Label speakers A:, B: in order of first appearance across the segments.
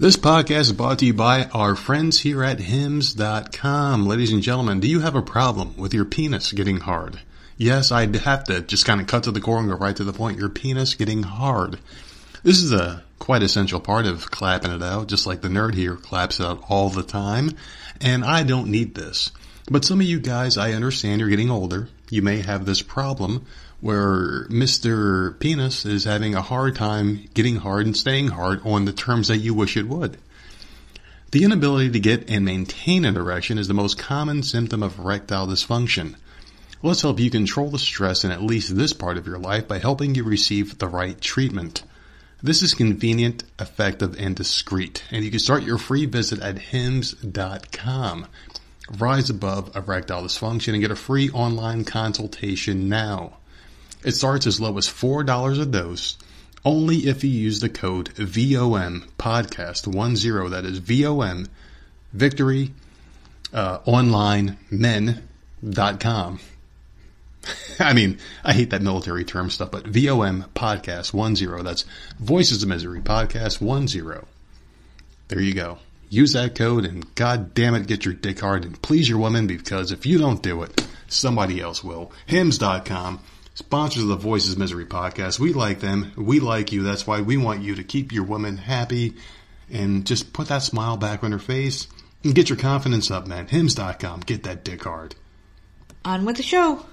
A: This podcast is brought to you by our friends here at hims.com. Ladies and gentlemen, do you have a problem with your penis getting hard? Yes, I'd have to just kind of cut to the core and go right to the point. Your penis getting hard. This is a quite essential part of clapping it out, just like the nerd here claps it out all the time. And I don't need this. But some of you guys, I understand you're getting older. You may have this problem where Mr. Penis is having a hard time getting hard and staying hard on the terms that you wish it would. The inability to get and maintain an erection is the most common symptom of erectile dysfunction. Let's help you control the stress in at least this part of your life by helping you receive the right treatment. This is convenient, effective, and discreet, and you can start your free visit at hims.com. Rise above erectile dysfunction and get a free online consultation now. It starts as low as $4 a dose, only if you use the code VOM podcast 10. That is VOM victory uh, online men.com. I mean, I hate that military term stuff, but VOM podcast 10. That's Voices of Misery podcast 10. There you go. Use that code and god damn it, get your dick hard and please your woman because if you don't do it, somebody else will. Hims.com sponsors of the Voices Misery podcast. We like them. We like you. That's why we want you to keep your woman happy and just put that smile back on her face and get your confidence up, man. Hims.com. Get that dick hard.
B: On with the show.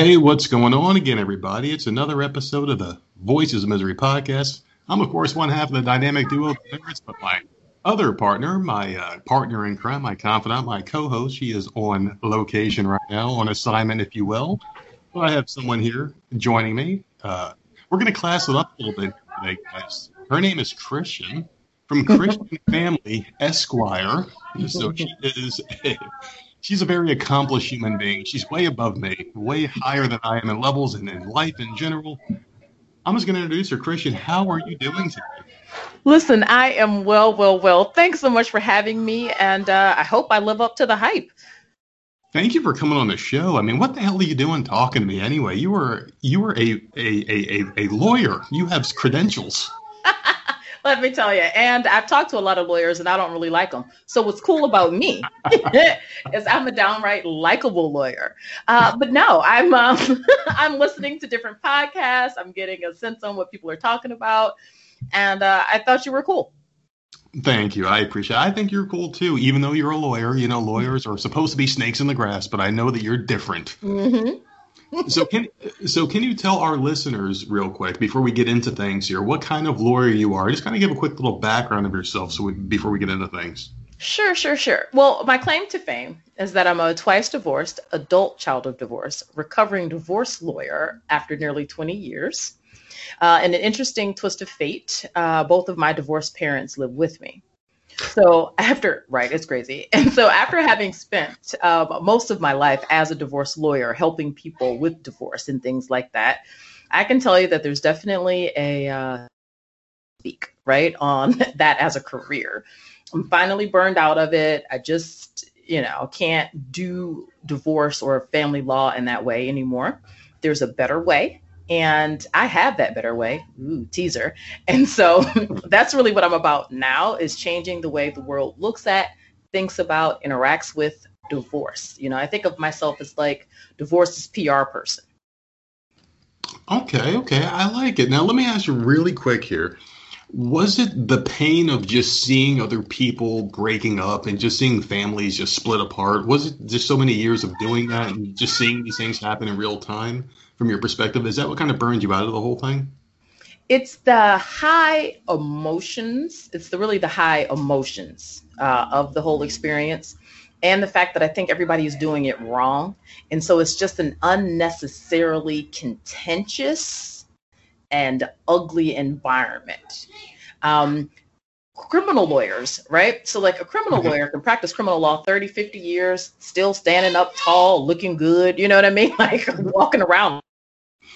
A: Hey, what's going on again, everybody? It's another episode of the Voices of Misery podcast. I'm, of course, one half of the dynamic duo, but my other partner, my uh, partner in crime, my confidant, my co-host, she is on location right now, on assignment, if you will. But I have someone here joining me. Uh, we're going to class it up a little bit today, guys. Her name is Christian from Christian Family Esquire. So she is she's a very accomplished human being. She's way above me, way higher than I am in levels and in life in general. I'm just going to introduce her. Christian, how are you doing today?
B: Listen, I am well, well, well. Thanks so much for having me, and uh, I hope I live up to the hype.
A: Thank you for coming on the show. I mean, what the hell are you doing talking to me anyway? You were you were a a, a, a lawyer. You have credentials.
B: let me tell you. And I've talked to a lot of lawyers and I don't really like them. So what's cool about me is I'm a downright likable lawyer. Uh, but no, I'm um, I'm listening to different podcasts. I'm getting a sense on what people are talking about, and uh, I thought you were cool.
A: Thank you. I appreciate it. I think you're cool too, even though you're a lawyer. You know, lawyers are supposed to be snakes in the grass, but I know that you're different. Mm-hmm so can so can you tell our listeners real quick before we get into things here what kind of lawyer you are? Just kind of give a quick little background of yourself so we, before we get into things.
B: Sure, sure, sure. Well, my claim to fame is that I'm a twice divorced adult child of divorce, recovering divorce lawyer after nearly 20 years. Uh, and an interesting twist of fate, uh, both of my divorced parents live with me. So after, right, it's crazy. And so after having spent uh, most of my life as a divorce lawyer, helping people with divorce and things like that, I can tell you that there's definitely a uh, speak right on that as a career. I'm finally burned out of it. I just, you know, can't do divorce or family law in that way anymore. There's a better way and I have that better way. Ooh, teaser. And so that's really what I'm about now is changing the way the world looks at, thinks about, interacts with divorce. You know, I think of myself as like divorce's PR person.
A: Okay, okay. I like it. Now let me ask you really quick here. Was it the pain of just seeing other people breaking up and just seeing families just split apart? Was it just so many years of doing that and just seeing these things happen in real time? From your perspective? Is that what kind of burned you out of the whole thing?
B: It's the high emotions. It's the really the high emotions uh, of the whole experience, and the fact that I think everybody is doing it wrong, and so it's just an unnecessarily contentious and ugly environment. Um, criminal lawyers, right? So like a criminal lawyer can practice criminal law 30, 50 years, still standing up tall, looking good, you know what I mean? Like walking around.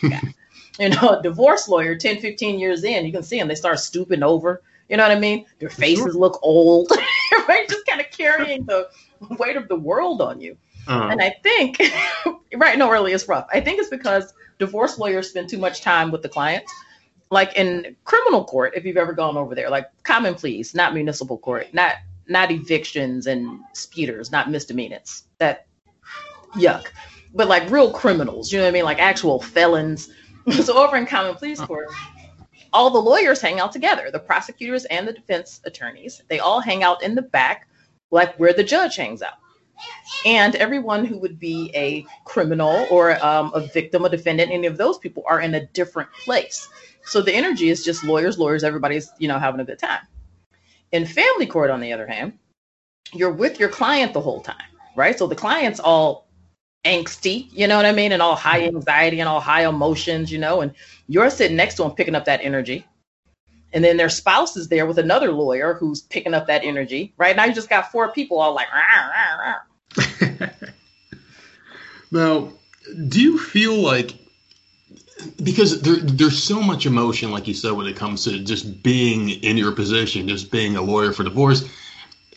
B: You know, a divorce lawyer 10, 15 years in, you can see them, they start stooping over, you know what I mean? Their faces look old, right? Just kind of carrying the weight of the world on you. Uh-huh. And I think, right, no, really, it's rough. I think it's because divorce lawyers spend too much time with the clients like in criminal court, if you've ever gone over there, like common pleas, not municipal court, not not evictions and speeders, not misdemeanors. That yuck. But like real criminals, you know what I mean? Like actual felons. so over in common pleas court, all the lawyers hang out together, the prosecutors and the defense attorneys. They all hang out in the back, like where the judge hangs out. And everyone who would be a criminal or um, a victim, a defendant, any of those people are in a different place. So the energy is just lawyers, lawyers, everybody's, you know, having a good time. In family court, on the other hand, you're with your client the whole time, right? So the client's all angsty, you know what I mean? And all high mm-hmm. anxiety and all high emotions, you know, and you're sitting next to them picking up that energy. And then their spouse is there with another lawyer who's picking up that energy. Right now, you just got four people all like, rah, rah,
A: rah. now, do you feel like because there, there's so much emotion, like you said, when it comes to just being in your position, just being a lawyer for divorce.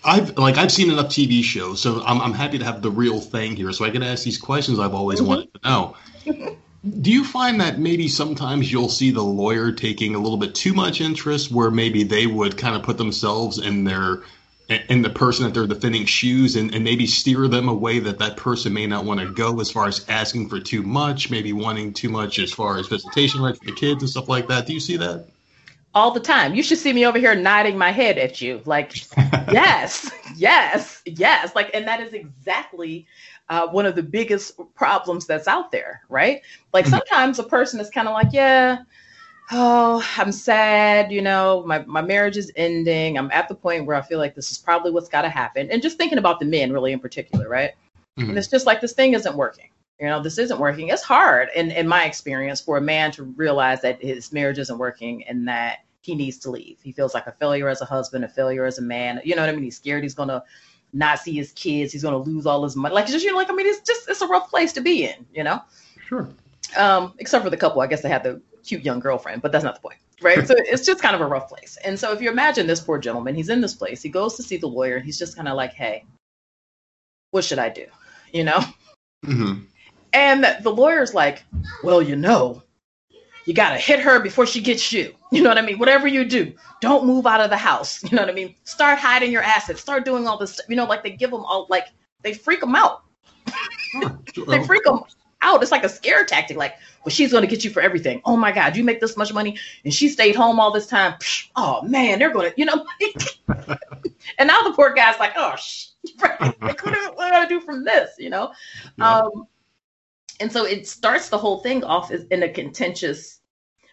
A: I've like I've seen enough TV shows, so I'm I'm happy to have the real thing here, so I can ask these questions I've always mm-hmm. wanted to know. Do you find that maybe sometimes you'll see the lawyer taking a little bit too much interest, where maybe they would kind of put themselves in their in the person that they're defending shoes and, and maybe steer them away that that person may not want to go as far as asking for too much, maybe wanting too much as far as visitation rights for the kids and stuff like that. Do you see that?
B: All the time. You should see me over here nodding my head at you. Like, yes, yes, yes. Like, and that is exactly uh, one of the biggest problems that's out there, right? Like, mm-hmm. sometimes a person is kind of like, yeah, oh, I'm sad, you know, my, my marriage is ending. I'm at the point where I feel like this is probably what's got to happen. And just thinking about the men, really, in particular, right? Mm-hmm. And it's just like this thing isn't working. You know, this isn't working. It's hard, in, in my experience, for a man to realize that his marriage isn't working and that he needs to leave. He feels like a failure as a husband, a failure as a man. You know what I mean? He's scared he's going to not see his kids. He's going to lose all his money. Like, just, you know, like, I mean, it's just, it's a rough place to be in, you know?
A: Sure.
B: Um, except for the couple, I guess they had the cute young girlfriend, but that's not the point, right? so it's just kind of a rough place. And so if you imagine this poor gentleman, he's in this place, he goes to see the lawyer, and he's just kind of like, hey, what should I do? You know? Mm-hmm. And the lawyer's like, well, you know, you got to hit her before she gets you. You know what I mean? Whatever you do, don't move out of the house. You know what I mean? Start hiding your assets. Start doing all this stuff. You know, like they give them all, like they freak them out. they freak them out. It's like a scare tactic. Like, well, she's going to get you for everything. Oh my God, you make this much money and she stayed home all this time. Oh man, they're going to, you know. and now the poor guy's like, oh, sh- right? like, what, do, what do I do from this, you know? Yeah. Um, and so it starts the whole thing off in a contentious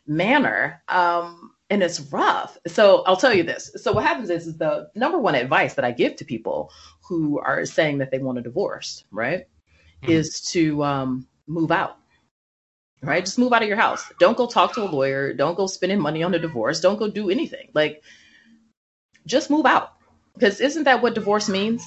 B: manner. Um, and it's rough. So I'll tell you this. So what happens is, is the number one advice that I give to people who are saying that they want a divorce, right, mm. is to um, move out right? Just move out of your house. Don't go talk to a lawyer. Don't go spending money on a divorce. Don't go do anything. Like, just move out. Because isn't that what divorce means?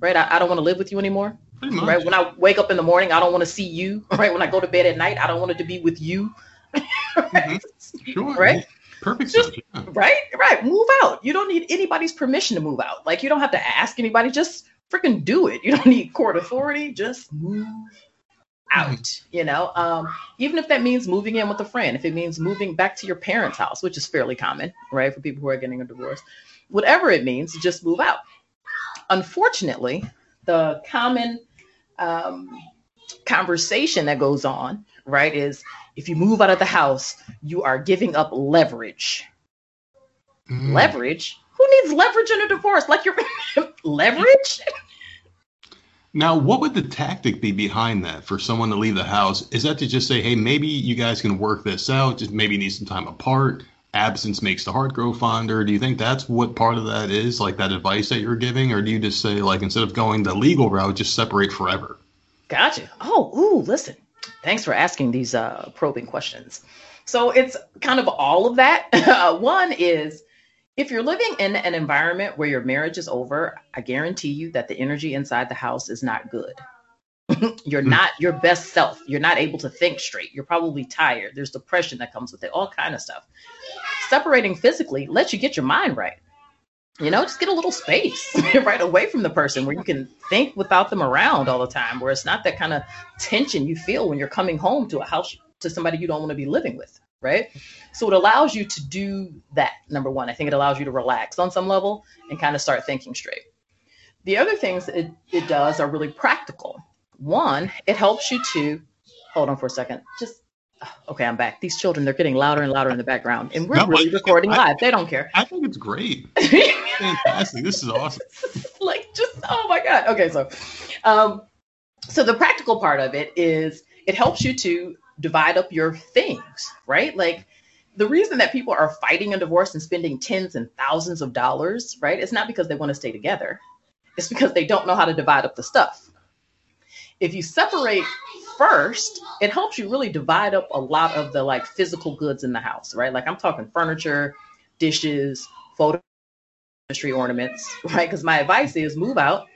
B: Right? I, I don't want to live with you anymore. Right? When I wake up in the morning, I don't want to see you. Right? When I go to bed at night, I don't want it to be with you. right?
A: mm-hmm. Sure.
B: Right?
A: Perfect.
B: Just, yeah. Right? Right. Move out. You don't need anybody's permission to move out. Like, you don't have to ask anybody. Just freaking do it. You don't need court authority. Just move out you know um, even if that means moving in with a friend if it means moving back to your parents house which is fairly common right for people who are getting a divorce whatever it means just move out unfortunately the common um, conversation that goes on right is if you move out of the house you are giving up leverage mm. leverage who needs leverage in a divorce like you're leverage
A: now, what would the tactic be behind that for someone to leave the house? Is that to just say, hey, maybe you guys can work this out, just maybe need some time apart? Absence makes the heart grow fonder. Do you think that's what part of that is, like that advice that you're giving? Or do you just say, like, instead of going the legal route, just separate forever?
B: Gotcha. Oh, ooh, listen. Thanks for asking these uh, probing questions. So it's kind of all of that. One is if you're living in an environment where your marriage is over, I guarantee you that the energy inside the house is not good. you're
A: Hmm.
B: not your best self. You're not able to think straight. You're probably tired. There's depression that comes with it, all kind of stuff. Separating physically lets you get your mind right. You know, just get a little space right away from the person where you can think without them around all the time, where it's not that kind of tension you feel when you're coming home to a house to somebody you don't want to be living with, right? So it allows you to do that. Number one, I think it allows you to relax on some level and kind of start thinking straight. The other things it, it does are really practical. One, it helps you to hold on for a second. Just okay, I'm back. These children, they're getting louder and louder in the background, and we're
A: No,
B: really recording
A: I-
B: live. They don't care.
A: I think it's great. Fantastic. This is awesome.
B: like just oh my god. Okay, so um so the practical part of it is it helps you to divide up your things, right? Like the reason that people are fighting a divorce and spending tens and thousands of dollars, right? It's not because they want to stay together. It's because they don't know how to divide up the stuff. If you separate first, it helps you really divide up a lot of the like physical goods in the house, right? Like I'm talking furniture, dishes, photo industry ornaments, right? Because my advice is move out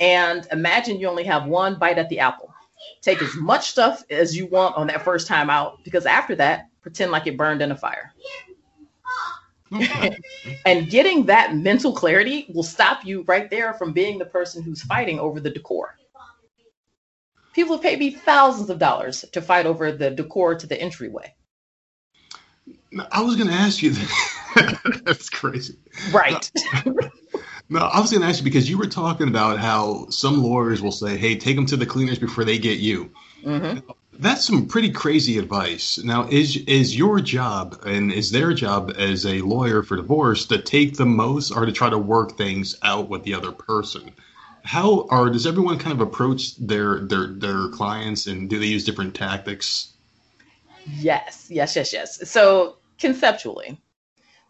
B: and imagine you only have one bite at the apple. Take as much stuff as you want on that first time out, because after that, pretend like it burned in a fire. And getting that mental clarity will stop you right there from being the person who's fighting over the decor. People have paid me thousands of dollars to fight over the decor to the entryway.
A: I was going to ask you that. That's crazy.
B: Right.
A: No, I was going to ask you because you were talking about how some lawyers will say, "Hey, take them to the cleaners before they get you."
B: hmm
A: That's some pretty crazy advice. Now, is is your job and is their job as a lawyer for divorce to take the most or to try to work things out with the other person? How are does everyone kind of approach their their their clients and do they use different tactics?
B: Yes, yes, yes, yes. So conceptually,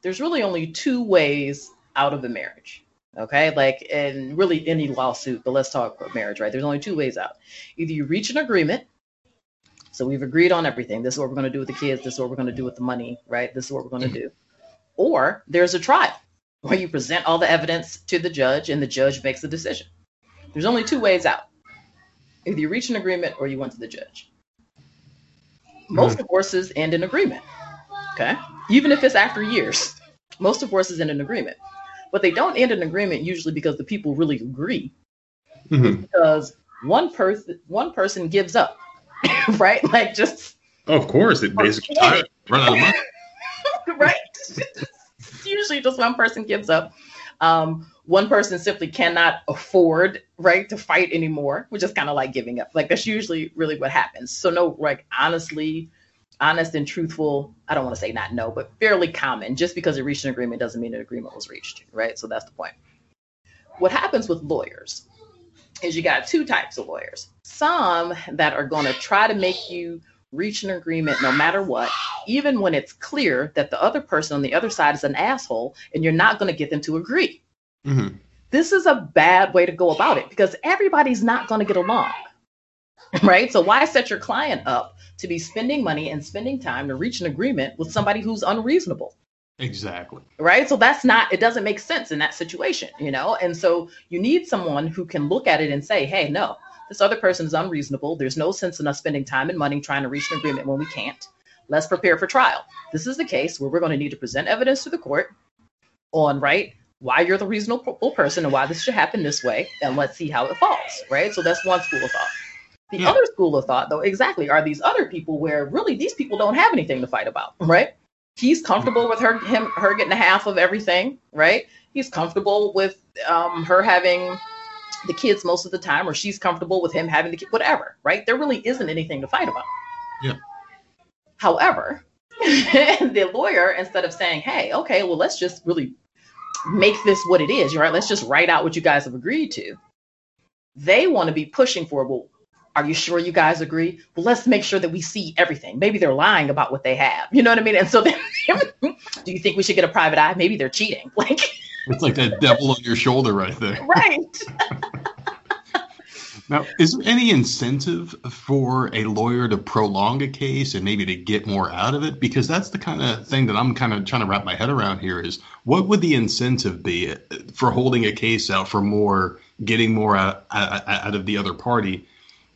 B: there's really only two ways out of a marriage. Okay, like in really any lawsuit, but let's talk about marriage, right? There's only two ways out. Either you reach an agreement, so we've agreed on everything. This is what we're going to do with the kids. This is what we're going to do with the money, right? This is what we're going to do. Or there's a trial where you present all the evidence to the judge and the judge makes a decision. There's only two ways out. Either you reach an agreement or you went to the judge. Most divorces end in agreement. Okay. Even if it's after years, most divorces end in agreement. But they don't end in agreement usually because the people really agree.
A: Mhm.
B: Because one person one person gives up. right? Like just
A: Of course, it basically tired, run out of money.
B: right? Usually just one person gives up. Um, one person simply cannot afford, right, to fight anymore, which is kind of like giving up. Like that's usually really what happens. So no, like honestly, honest and truthful. I don't want to say not no, but fairly common. Just because it reached an agreement doesn't mean an agreement was reached, right? So that's the point. What happens with lawyers is you got two types of lawyers. Some that are going to try to make you reach an agreement no matter what, even when it's clear that the other person on the other side is an asshole and you're not going to get them to agree.
A: Hmm
B: This is a bad way to go about it because everybody's not going to get along. Right? So why set your client up to be spending money and spending time to reach an agreement with somebody who's unreasonable?
A: Exactly.
B: right? So that's not, it doesn't make sense in that situation, you know? And so you need someone who can look at it and say, hey, no, this other person is unreasonable. There's no sense in us spending time and money trying to reach an agreement when we can't. Let's prepare for trial. This is the case where we're going to need to present evidence to the court on, right, why you're the reasonable person and why this should happen this way, and let's see how it falls, right? So that's one school of thought. The
A: Yeah.
B: other school of thought, though, exactly, are these other people where really these people don't have anything to fight about, right? He's comfortable with her, him, her getting a half of everything, right? He's comfortable with um, her having the kids most of the time, or she's comfortable with him having the kid, whatever, right? There really isn't anything to fight about.
A: Yeah.
B: However, the lawyer, instead of saying, hey, okay, well, let's just really make this what it is, right? Let's just write out what you guys have agreed to. They want to be pushing for, well, are you sure you guys agree? Well, let's make sure that we see everything. Maybe they're lying about what they have. You know what I mean? And so then, do you think we should get a private eye? Maybe they're cheating. Like,
A: It's like that devil on your shoulder right there.
B: right.
A: Now, is there any incentive for a lawyer to prolong a case and maybe to get more out of it? Because that's the kind of thing that I'm kind of trying to wrap my head around here is what would the incentive be for holding a case out for more, getting more out, out of the other party,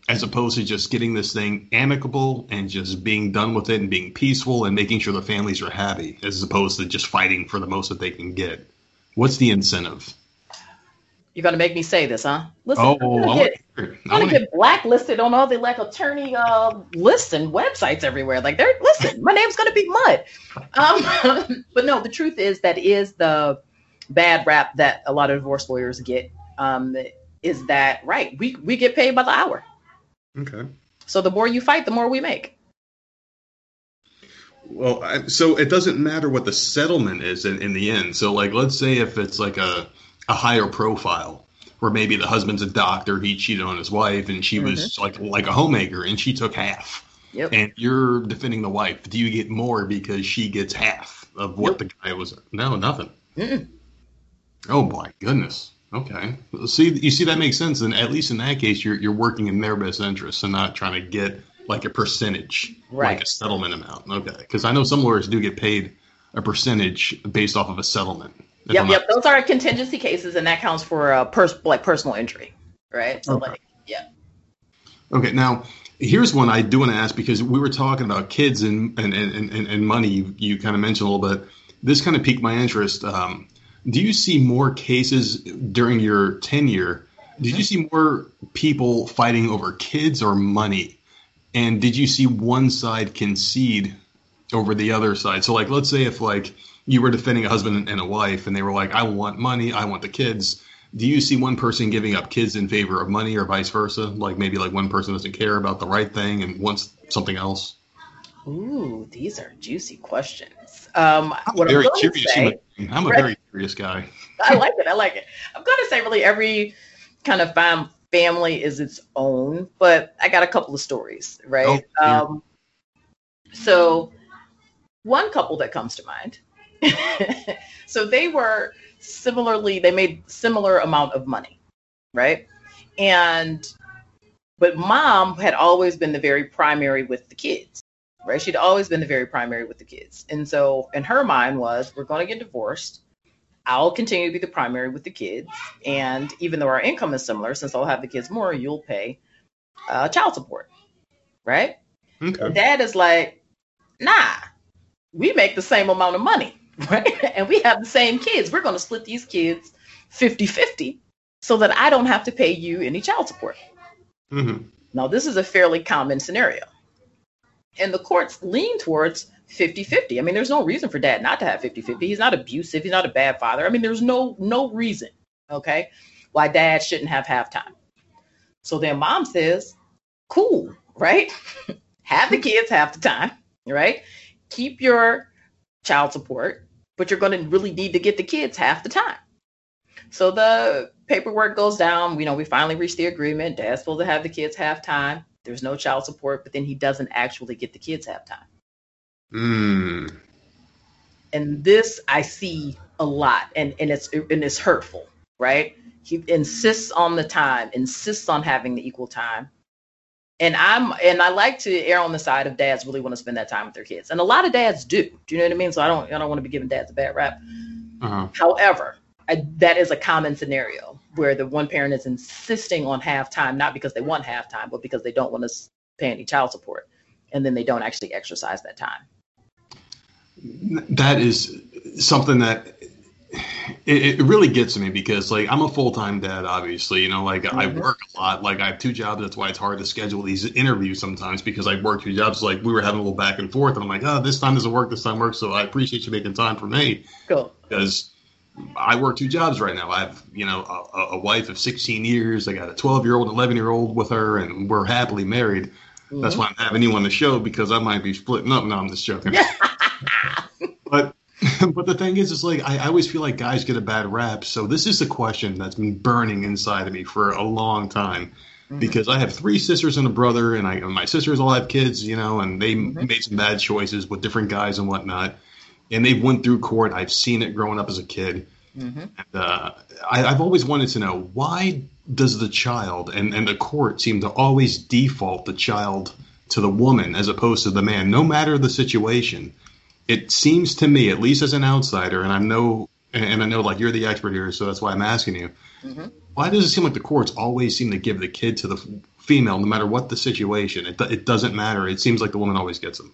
A: as opposed to just getting this thing amicable and just being done with it and being peaceful and making sure the families are happy, as opposed to just fighting for the most that they can get? What's the incentive?
B: You're gonna make me say this, huh?
A: Listen, oh, I'm gonna, get,
B: I'm gonna get blacklisted on all the like attorney uh, lists and websites everywhere. Like, they're listen, my name's gonna be mud. Um, but no, the truth is that is the bad rap that a lot of divorce lawyers get. Um, is that right? We we get paid by the hour.
A: Okay.
B: So the more you fight, the more we make.
A: Well, so it doesn't matter what the settlement is in, in the end. So, like, let's say if it's like a a higher profile where maybe the husband's a doctor, he cheated on his wife, and she mm-hmm. was like like a homemaker, and she took half.
B: Yep.
A: And you're defending the wife. Do you get more because she gets half of what the guy was? No, nothing. Oh my goodness. Okay. See, you see that makes sense. And at least in that case, you're you're working in their best interest and not trying to get like a percentage,
B: right.
A: like a settlement amount. Okay. Because I know some lawyers do get paid a percentage based off of a settlement.
B: Yep, yep. Those are contingency cases, and that counts for a pers- like personal injury, right? So, okay. like, yeah.
A: Okay, now here's one I do want to ask because we were talking about kids and and and, and, and money. You, you kind of mentioned a little bit. This kind of piqued my interest. Um, do you see more cases during your tenure? Did you see more people fighting over kids or money? And did you see one side concede over the other side? So, like, let's say if like you were defending a husband and a wife, and they were like, "I want money, I want the kids." Do you see one person giving up kids in favor of money, or vice versa? Like maybe like one person doesn't care about the right thing and wants something else.
B: Ooh, these are juicy questions. Um,
A: I'm very I'm curious. Say, I'm a right, very curious guy.
B: I like it. I like it. I'm going to say really every kind of fam- family is its own, but I got a couple of stories, right? Oh, yeah. um, so one couple that comes to mind so they were similarly, they made similar amount of money, right? And but mom had always been the very primary with the kids, right? She'd always been the very primary with the kids. And so in her mind was, we're going to get divorced. I'll continue to be the primary with the kids. And even though our income is similar, since I'll have the kids more, you'll pay uh, child support, right?
A: Okay.
B: Dad is like, nah, we make the same amount of money. Right? And we have the same kids. We're going to split these kids 50 50 so that I don't have to pay you any child support.
A: Mm-hmm.
B: Now, this is a fairly common scenario. And the courts lean towards 50 50. I mean, there's no reason for dad not to have 50 50. He's not abusive. He's not a bad father. I mean, there's no no reason, okay, why dad shouldn't have half time. So then mom says, cool, right? have the kids half the time, right? Keep your child support, but you're going to really need to get the kids half the time. So the paperwork goes down. You know, we finally reach the agreement. Dad's supposed to have the kids half time. There's no child support, but then he doesn't actually get the kids half time.
A: Mm.
B: And this I see a lot, and, and it's and it's hurtful, right? He insists on the time, insists on having the equal time, and I'm and I like to err on the side of dads really want to spend that time with their kids, and a lot of dads do. Do you know what I mean? So I don't I don't want to be giving dads a bad rap.
A: Uh-huh.
B: However, I, that is a common scenario where the one parent is insisting on half time, not because they want half time, but because they don't want to pay any child support, and then they don't actually exercise that time.
A: That is something that it, it, really gets to me because like I'm a full time dad, obviously. You know, like mm-hmm. I work a lot. Like I have two jobs. That's why it's hard to schedule these interviews sometimes because I work two jobs. Like we were having a little back and forth, and I'm like, oh, this time doesn't work. This time works. So I appreciate you making time for me.
B: Cool.
A: Because I work two jobs right now. I have you know a, a wife of 16 years. I got a 12 year old, 11 year old with her, and we're happily married. Mm-hmm. That's why I'm having you on the show because I might be splitting up. No, I'm just joking. but but the thing is, it's like I, I, always feel like guys get a bad rap. So this is a question that's been burning inside of me for a long time. Mm-hmm. Because I have three sisters and a brother, and I my sisters all have kids, you know, and they mm-hmm. made some bad choices with different guys and whatnot. And they've went through court. I've seen it growing up as a kid.
B: Mm-hmm.
A: And, uh, I, I've always wanted to know why does the child and, and the court seem to always default the child to the woman as opposed to the man, no matter the situation. It seems to me, at least as an outsider, and I know, and I know, like you're the expert here, so that's why I'm asking you.
B: Mm-hmm.
A: Why does it seem like the courts always seem to give the kid to the female, no matter what the situation? It, it doesn't matter. It seems like the woman always gets them.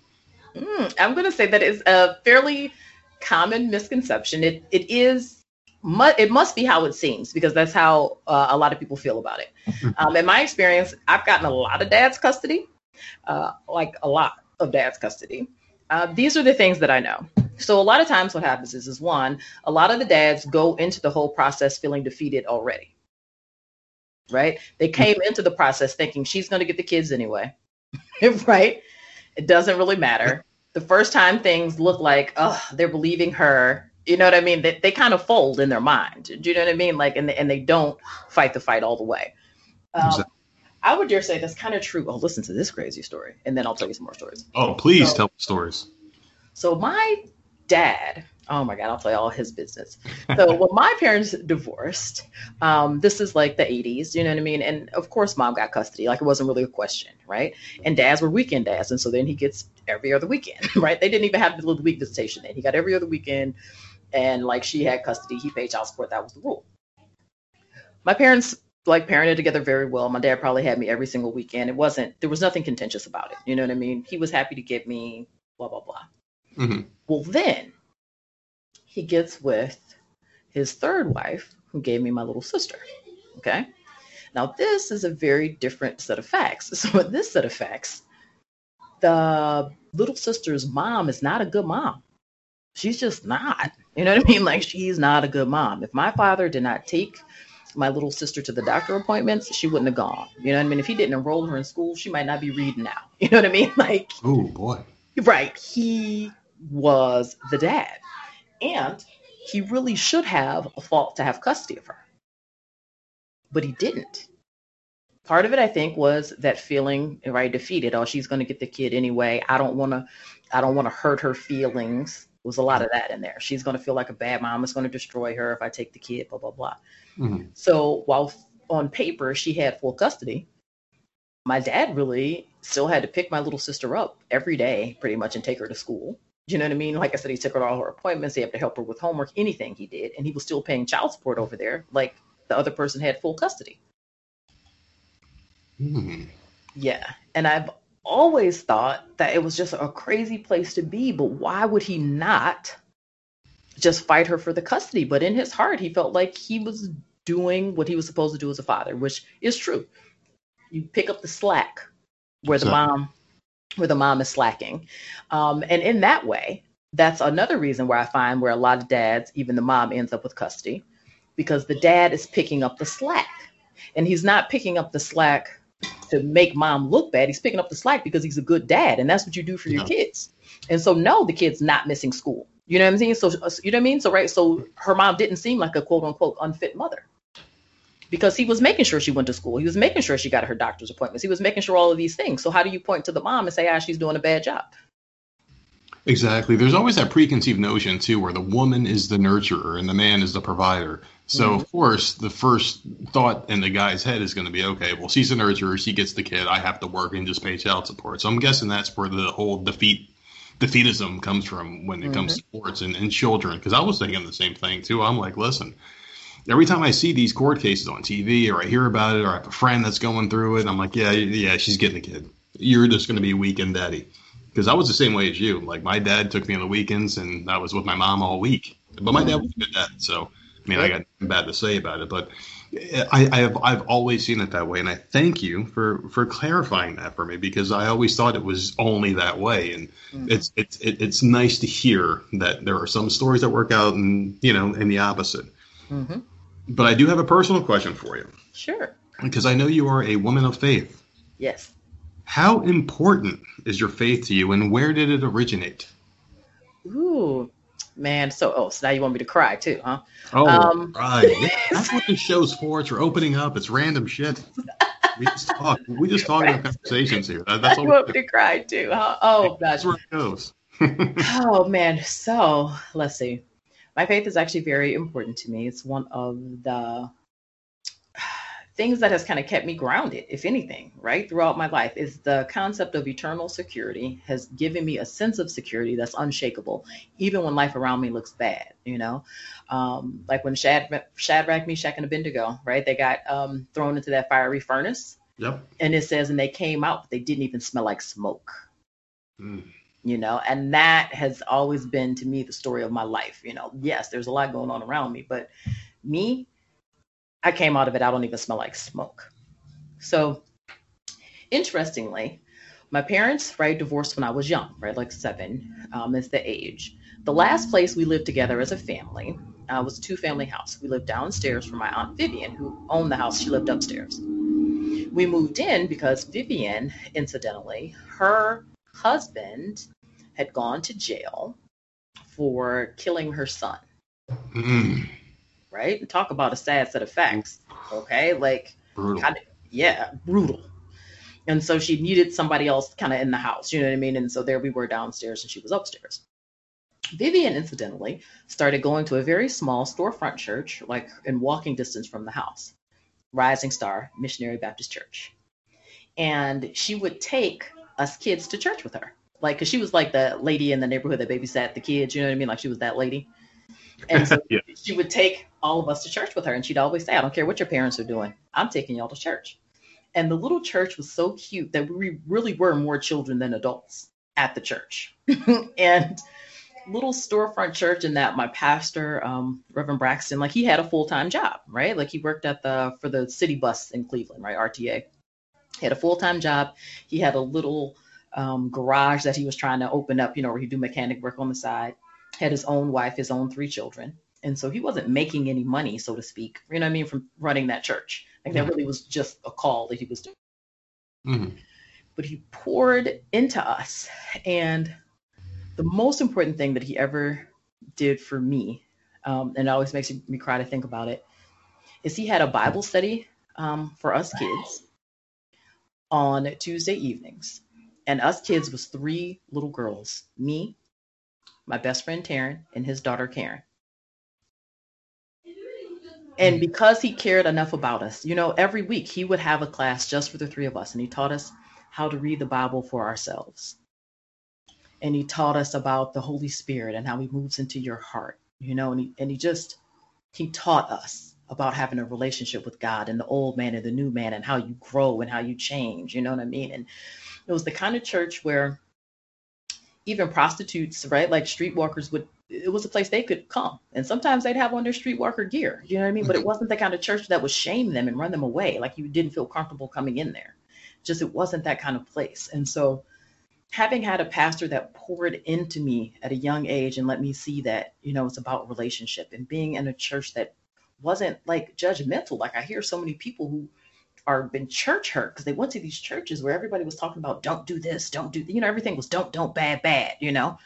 B: Mm, I'm going to say that is a fairly common misconception. It it is it must be how it seems because that's how uh, a lot of people feel about it. Um, in my experience, I've gotten a lot of dad's custody, uh, like a lot of dad's custody. Uh, these are the things that I know. So a lot of times, what happens is, is one, a lot of the dads go into the whole process feeling defeated already. Right? They came into the process thinking she's going to get the kids anyway. right? It doesn't really matter. The first time things look like, oh, they're believing her. You know what I mean? They, they kind of fold in their mind. Do you know what I mean? Like, and they, and they don't fight the fight all the way. Um. I would dare say that's kind of true. Oh, listen to this crazy story, and then I'll tell you some more stories.
A: Oh, please
B: So-
A: tell the stories.
B: So my dad, oh my God, I'll tell you all his business. So when my parents divorced, um, this is like the 80s, you know what I mean? And of course, mom got custody. Like it wasn't really a question, right? And dads were weekend dads. And so then he gets every other weekend, right? They didn't even have the little week visitation then. He got every other weekend. And like she had custody, he paid child support. That was the rule. My parents like parented together very well. My dad probably had me every single weekend. It wasn't, there was nothing contentious about it. You know what I mean? He was happy to get me, blah, blah, blah.
A: hmm
B: Well, then he gets with his third wife, who gave me my little sister. Okay. Now, this is a very different set of facts. So, in this set of facts, the little sister's mom is not a good mom. She's just not. You know what I mean? Like, she's not a good mom. If my father did not take my little sister to the doctor appointments, she wouldn't have gone. You know what I mean? If he didn't enroll her in school, she might not be reading now. You know what I mean? Like,
A: Oh boy.
B: Right. He was the dad. And he really should have a fault to have custody of her. But he didn't. Part of it, I think, was that feeling right defeated. Oh, she's going to get the kid anyway. I don't want to. I don't want to hurt her feelings. Was a lot of that in there. She's going to feel like a bad mom. It's going to destroy her if I take the kid. Blah blah blah.
A: hmm
B: So while on paper she had full custody, my dad really still had to pick my little sister up every day, pretty much, and take her to school. Do you know what I mean? Like I said, he took her to all her appointments. He had to help her with homework, anything he did, and he was still paying child support over there, like the other person had full custody.
A: hmm
B: Yeah, and I've always thought that it was just a crazy place to be, but why would he not just fight her for the custody? But in his heart, he felt like he was doing what he was supposed to do as a father, which is true. You pick up the slack where the mom where the mom is slacking. Um, and in that way, that's another reason where I find where a lot of dads, even the mom, ends up with custody, because the dad is picking up the slack. And he's not picking up the slack to make mom look bad. He's picking up the slack because he's a good dad, and that's what you do for your kids. And so, no, the kid's not missing school. You know what I'm saying? So, uh, you know what I mean? So, right. So, her mom didn't seem like a quote unquote unfit mother because he was making sure she went to school. He was making sure she got her doctor's appointments. He was making sure all of these things. So, how do you point to the mom and say, ah, she's doing a bad job?
A: Exactly. There's always that preconceived notion too, where the woman is the nurturer and the man is the provider. So
B: Mhm.
A: of course, the first thought in the guy's head is going to be, okay, well, she's the nurturer, she gets the kid, I have to work and just pay child support. So I'm guessing that's where the whole defeat defeatism comes from when it comes to sports and, and children. Because I was thinking the same thing too. I'm like, listen, every time I see these court cases on TV or I hear about it or I have a friend that's going through it, I'm like, yeah, yeah, she's getting a kid. You're just going to be weak and daddy. Because I was the same way as you. Like my dad took me on the weekends, and I was with my mom all week. But my dad was a good dad, so I mean, I got nothing bad to say about it. But I, I have I've always seen it that way, and I thank you for for clarifying that for me because I always thought it was only that way, and
B: Mhm.
A: it's it's it's nice to hear that there are some stories that work out, and you know, in the opposite.
B: Mm-hmm.
A: But I do have a personal question for you
B: Sure.
A: because I know you are a woman of faith.
B: Yes.
A: How important is your faith to you, and where did it originate?
B: Ooh, man. So, oh, so now you want me to cry too, huh?
A: Oh,
B: Um,
A: right. That's what this show's for. It's for opening up. It's random shit. We just talk. We just talk about conversations here. That, that's all.
B: you want me to cry too, huh? Oh, gosh.
A: That's where it goes.
B: Oh man, so let's see. my faith is actually very important to me. It's one of the things that has kind of kept me grounded, if anything, right, throughout my life is the concept of eternal security has given me a sense of security that's unshakable, even when life around me looks bad, you know? Um, like when Shad, Shadrach, Meshach, and Abednego, right, they got um, thrown into that fiery furnace.
A: Yep.
B: And it says, and they came out, but they didn't even smell like smoke.
A: Mm.
B: You know, and that has always been to me the story of my life. You know, yes, there's a lot going on around me, but me, I came out of it. I don't even smell like smoke. So, interestingly, my parents, right, divorced when I was young, right, like seven um, is the age. The last place we lived together as a family uh, was a two family house. We lived downstairs from my Aunt Vivian, who owned the house. She lived upstairs. We moved in because Vivian, incidentally, her husband had gone to jail for killing her son.
A: Mm.
B: Right? And talk about a sad set of facts. Okay? Like,
A: Brutal.
B: yeah, brutal. And so she needed somebody else kind of in the house, you know what I mean? And so there we were downstairs and she was upstairs. Vivian, incidentally, started going to a very small storefront church, like in walking distance from the house, Rising Star Missionary Baptist Church. And she would take us kids to church with her. Like, because she was like the lady in the neighborhood that babysat the kids, you know what I mean? Like, she was that lady. And so
A: Yeah.
B: she would take all of us to church with her. And she'd always say, I don't care what your parents are doing, I'm taking y'all to church. And the little church was so cute that we really were more children than adults at the church. and little storefront church in that my pastor, um, Reverend Braxton, like he had a full time job, right? Like he worked at the for the city bus in Cleveland, right? RTA. He had a full time job. He had a little um, garage that he was trying to open up, you know, where he'd do mechanic work on the side. Had his own wife, his own three children. And so he wasn't making any money, so to speak, you know what I mean, from running that church. Like that really was just a call that he was doing
A: Mhm.
B: but he poured into us. And the most important thing that he ever did for me, um, and it always makes me cry to think about it, is he had a Bible study um, for us kids on Tuesday evenings. And us kids was three little girls, me, my best friend Taryn, and his daughter Karen. And because he cared enough about us, you know, every week he would have a class just for the three of us, and he taught us how to read the Bible for ourselves. And he taught us about the Holy Spirit and how he moves into your heart, you know, and he, and he just, he taught us about having a relationship with God and the old man and the new man and how you grow and how you change, you know what I mean? And it was the kind of church where even prostitutes, right, like streetwalkers would, it was a place they could come. And sometimes they'd have on their streetwalker gear, you know what I mean? But it mm-hmm. wasn't the kind of church that would shame them and run them away. Like you didn't feel comfortable coming in there just it wasn't that kind of place. And so having had a pastor that poured into me at a young age and let me see that, you know, it's about relationship and being in a church that wasn't like judgmental. Like I hear so many people who are been church hurt because they went to these churches where everybody was talking about don't do this, don't do, you know, everything was don't, don't, bad, bad, you know.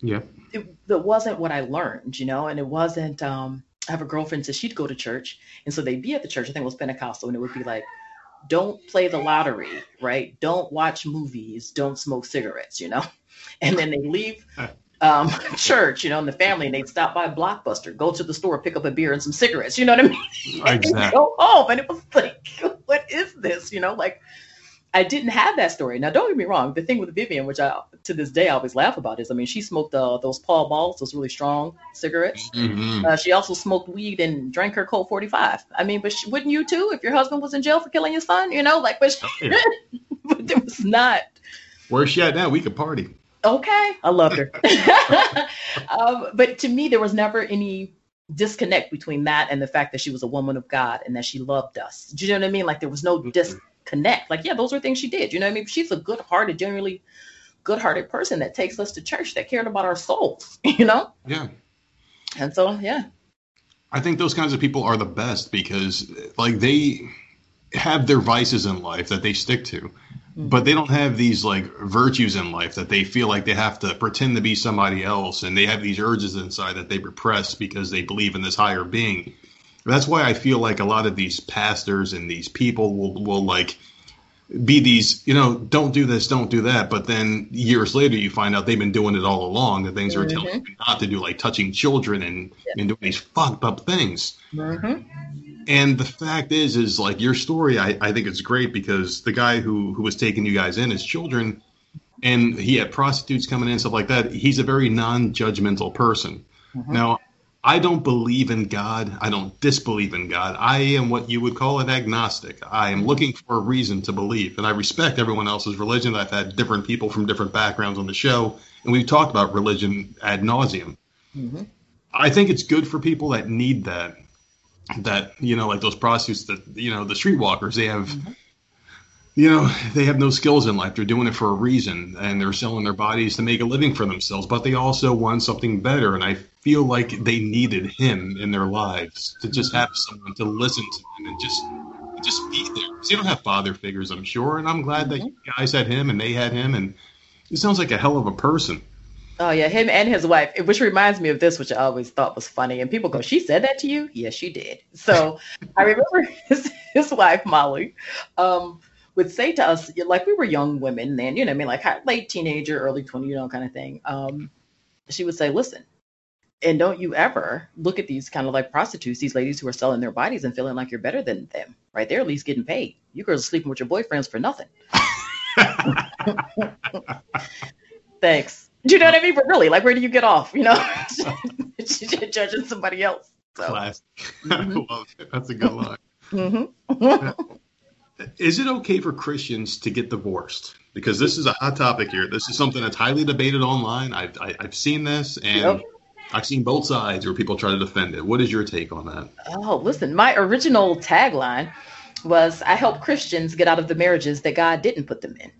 A: Yeah.
B: It, that wasn't what I learned, you know, and it wasn't. um I have a girlfriend said she'd go to church, and so they'd be at the church. I think it was Pentecostal, and it would be like don't play the lottery, right? Don't watch movies, don't smoke cigarettes, you know? And then they leave um, church, you know, and the family, and they'd stop by Blockbuster, go to the store, pick up a beer and some cigarettes, you know what I mean?
A: Exactly.
B: go home. And it was like, what is this? You know, like I didn't have that story. Now, don't get me wrong. The thing with Vivian, which I to this day I always laugh about, is I mean, she smoked uh, those Pall Malls, those really strong cigarettes.
A: Mhm.
B: Uh, she also smoked weed and drank her Colt 45. I mean, but she, wouldn't you too if your husband was in jail for killing your son? You know, like, but, she,
A: Yeah.
B: but there was not.
A: Where's she at now? We could party.
B: Okay, I loved her. um, but to me, there was never any disconnect between that and the fact that she was a woman of God and that she loved us. Do you know what I mean? Like there was no
A: Mhm.
B: disconnect. Like, yeah, those are things she did. You know what I mean? She's a good-hearted, generally good-hearted person that takes us to church, that cared about our souls. You know?
A: Yeah.
B: And so, yeah.
A: I think those kinds of people are the best because like they have their vices in life that they stick to, but they don't have these like virtues in life that they feel like they have to pretend to be somebody else and they have these urges inside that they repress because they believe in this higher being. That's why I feel like a lot of these pastors and these people will will like be these, you know, don't do this, don't do that. But then years later, you find out they've been doing it all along. The things mm-hmm. are telling you not to do, like touching children and, yeah. and doing these fucked up things. Mm-hmm. And the fact is, is like your story, I, I think it's great because the guy who, who was taking you guys in as children, and he had prostitutes coming in, stuff like that. He's a very non-judgmental person. Mm-hmm. Now, I don't believe in God. I don't disbelieve in God. I am what you would call an agnostic. I am looking for a reason to believe, and I respect everyone else's religion. I've had different people from different backgrounds on the show, and we've talked about religion ad nauseum. Mm-hmm. I think it's good for people that need that. That you know, like those prostitutes, that you know, the streetwalkers. They have mm-hmm you know, they have no skills in life. They're doing it for a reason and they're selling their bodies to make a living for themselves, but they also want something better. And I feel like they needed him in their lives to just have someone to listen to them and just just be there. Because they don't have father figures, I'm sure. And I'm glad that you guys had him and they had him. And he sounds like a hell of a person.
B: Oh yeah, him and his wife, which reminds me of this, which I always thought was funny. And people go, "She said that to you?" Yes, she did. So I remember his his wife Molly. Um, would say to us, like we were young women then, you know, I mean, like late teenager, early 20, you know, kind of thing. Um, she would say, listen, and don't you ever look at these kind of like prostitutes, these ladies who are selling their bodies and feeling like you're better than them, right? They're at least getting paid. You girls are sleeping with your boyfriends for nothing. Thanks. Do you know what I mean? But really, like, where do you get off? You know, judging somebody else. So.
A: Classic. Mm-hmm. That's a good line. Mm-hmm is it okay for Christians to get divorced? Because this is a hot topic here. This is something that's highly debated online. I've I, have i have seen this and. Yep. I've seen both sides where people try to defend it. What is your take on that?
B: Oh, listen, my original tagline was I help Christians get out of the marriages that God didn't put them in.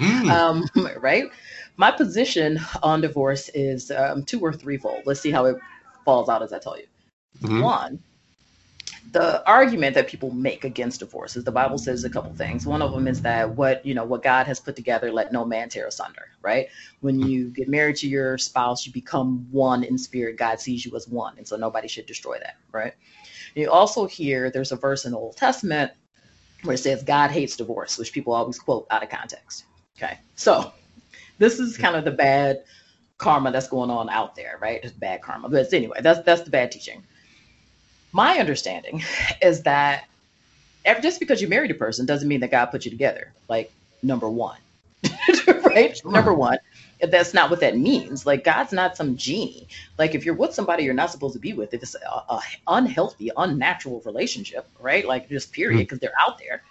B: Mm. Um, right? My position on divorce is um, two or threefold. Let's see how it falls out as I tell you. Mm-hmm. One, the argument that people make against divorce is the Bible says a couple things. One of them is that what you know what God has put together, let no man tear asunder. Right? When you get married to your spouse, you become one in spirit. God sees you as one, and so nobody should destroy that. Right? You also hear there's a verse in the Old Testament where it says God hates divorce, which people always quote out of context. Okay, so this is kind of the bad karma that's going on out there, right? It's bad karma, but anyway, that's that's the bad teaching my understanding is that just because you married a person doesn't mean that God put you together. Like number one, right? Sure. Number one, that's not what that means. Like God's not some genie. Like if you're with somebody you're not supposed to be with, if it's a, a unhealthy, unnatural relationship, right? Like just period, because mm-hmm. they're out there.